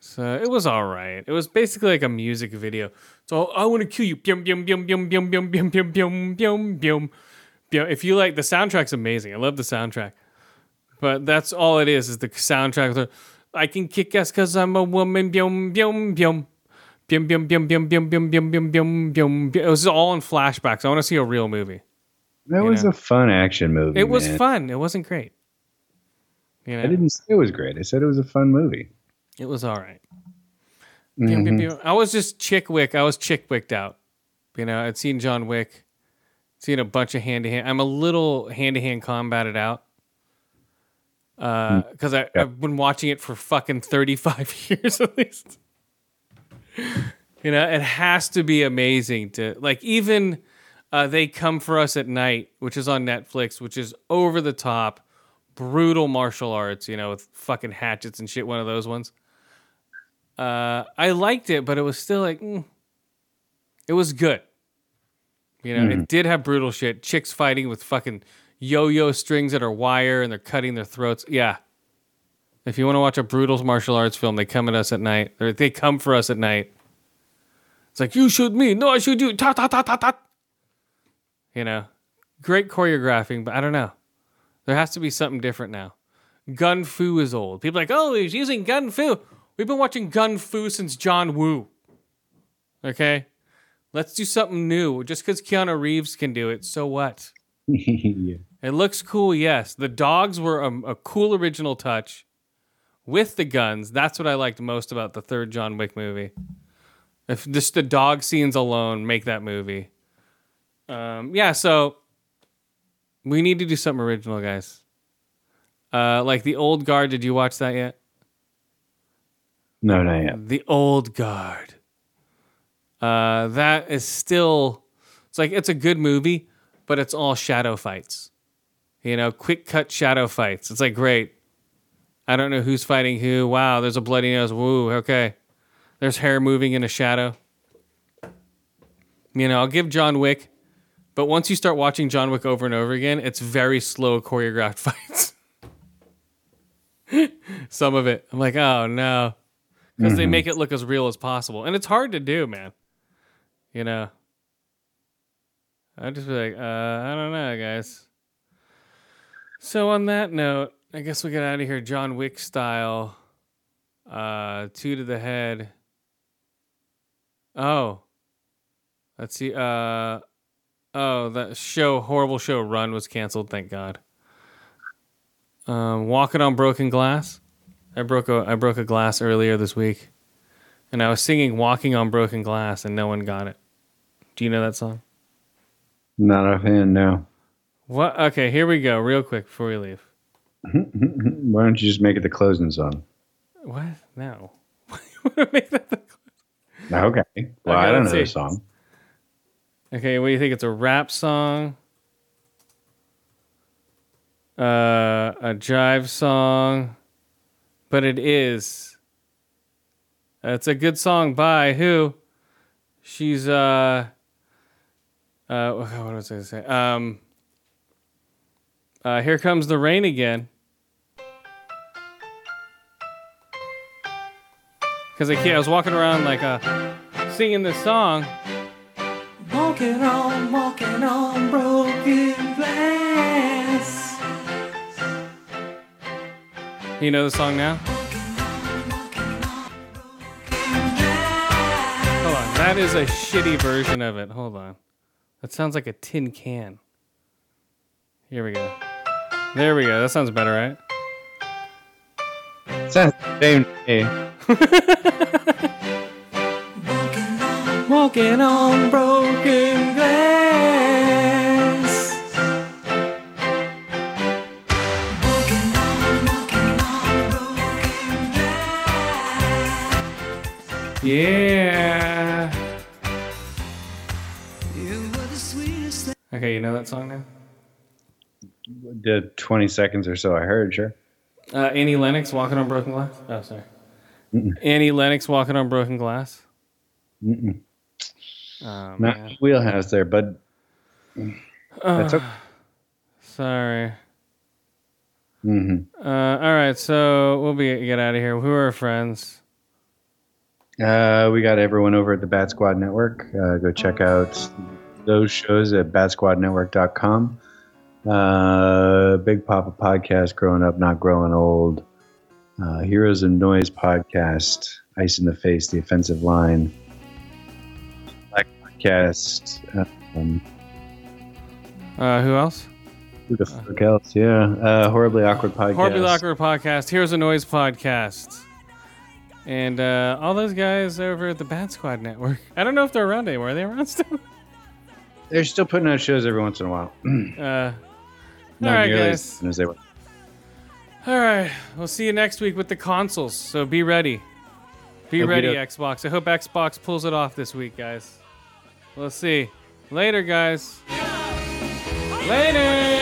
So it was all right. It was basically like a music video. So I want to kill you. If you like the soundtrack's amazing. I love the soundtrack. But that's all it is, is the soundtrack. I can kick ass because I'm a woman. Byum. Byum, byum, byum, byum, byum, byum, byum, byum, byum, byum. It was all in flashbacks. I want to see a real movie. That was know. a fun action movie. It was man. fun. It wasn't great. You know, I didn't say it was great. I said it was a fun movie. it was all right. Mhm. pew. I was just chick wick. I was chick wicked out. You know, I'd seen John Wick, seen a bunch of hand to hand. I'm a little hand to hand combated out because I I've been watching it for fucking 35 years at least. you know, it has to be amazing to like even uh, they come for us at night, which is on Netflix, which is over the top, brutal martial arts. You know, with fucking hatchets and shit. One of those ones. Uh, I liked it, but it was still like, mm. it was good. You know, Mhm. it did have brutal shit. Chicks fighting with fucking yo-yo strings that are wire and they're cutting their throats. Yeah. If you want to watch a brutal martial arts film, they come at us at night. Or they come for us at night. It's like you shoot me, no, I shoot you. Ta ta ta ta ta. You know, great choreographing, but I don't know. There has to be something different now. Gun Fu is old. People are like, oh, he's using Gun Fu. We've been watching Gun Fu since John Woo. Okay? Let's do something new. Just because Keanu Reeves can do it, so what? yeah. It looks cool, yes. The dogs were a, a cool original touch with the guns. That's what I liked most about the third John Wick movie. If just the dog scenes alone make that movie. Um, yeah, so we need to do something original, guys. Uh, like the old guard. Did you watch that yet? No, not yet. The old guard. Uh, that is still. It's like it's a good movie, but it's all shadow fights. You know, quick cut shadow fights. It's like great. I don't know who's fighting who. Wow, there's a bloody nose. Woo, okay. There's hair moving in a shadow. You know, I'll give John Wick, but once you start watching John Wick over and over again, it's very slow choreographed fights. Some of it. I'm like, oh no. Because they Mhm. make it look as real as possible. And it's hard to do, man. You know. I'd just be like, uh, I don't know, guys. So on that note, I guess we get out of here John Wick style. Uh two to the head. Oh. Let's see. Uh oh, that show horrible show Run was canceled, thank God. Um Walking on Broken Glass. I broke a I broke a glass earlier this week. And I was singing Walking on Broken Glass and no one got it. Do you know that song? Not offhand, no. What? Okay, here we go, real quick before we leave. Why don't you just make it the closing song? What? No. Okay. Well, Okay, I don't know the song. Okay, what do you think? It's a rap song, uh, a jive song, but it is. It's a good song by who? She's uh. Uh, what was I gonna say? Um. Uh, here comes the rain again. Because I, can't- I was walking around like uh, singing this song. Walking on, walking on broken glass. You know the song now? Hold on. That is a shitty version of it. Hold on. That sounds like a tin can. Here we go. There we go. That sounds better, right? Sounds the same to me. Walking on broken glass. Yeah. Okay, you know that song now? The 20 seconds or so I heard, sure. Uh, Annie Lennox walking on broken glass. Oh, sorry. Annie Lennox walking on broken glass. Mm-mm. Oh, Not man. wheelhouse there, bud. That's okay. Sorry. hmm Uh, all right, so we'll be get out of here. Who are our friends? Uh, we got everyone over at the Bat Squad Network. Uh, go check out those shows at batsquadnetwork.com. Uh, Big Papa Podcast, Growing Up, Not Growing Old. Uh, Heroes and Noise Podcast, Ice in the Face, The Offensive Line. Black Podcast. Um, Uh, who else? who the fuck else? Yeah. Uh, Horribly Awkward Podcast. Horribly Awkward Podcast, Here's a Noise Podcast, and uh, all those guys over at the Bat Squad Network. I don't know if they're around anymore. Are they around still? They're still putting out shows every once in a while. Uh, Not all right, nearly guys. as they were. All right, we'll see you next week with the consoles. So be ready. Be Okey ready. Xbox. I hope Xbox pulls it off this week, guys. We'll see. Later, guys. Later.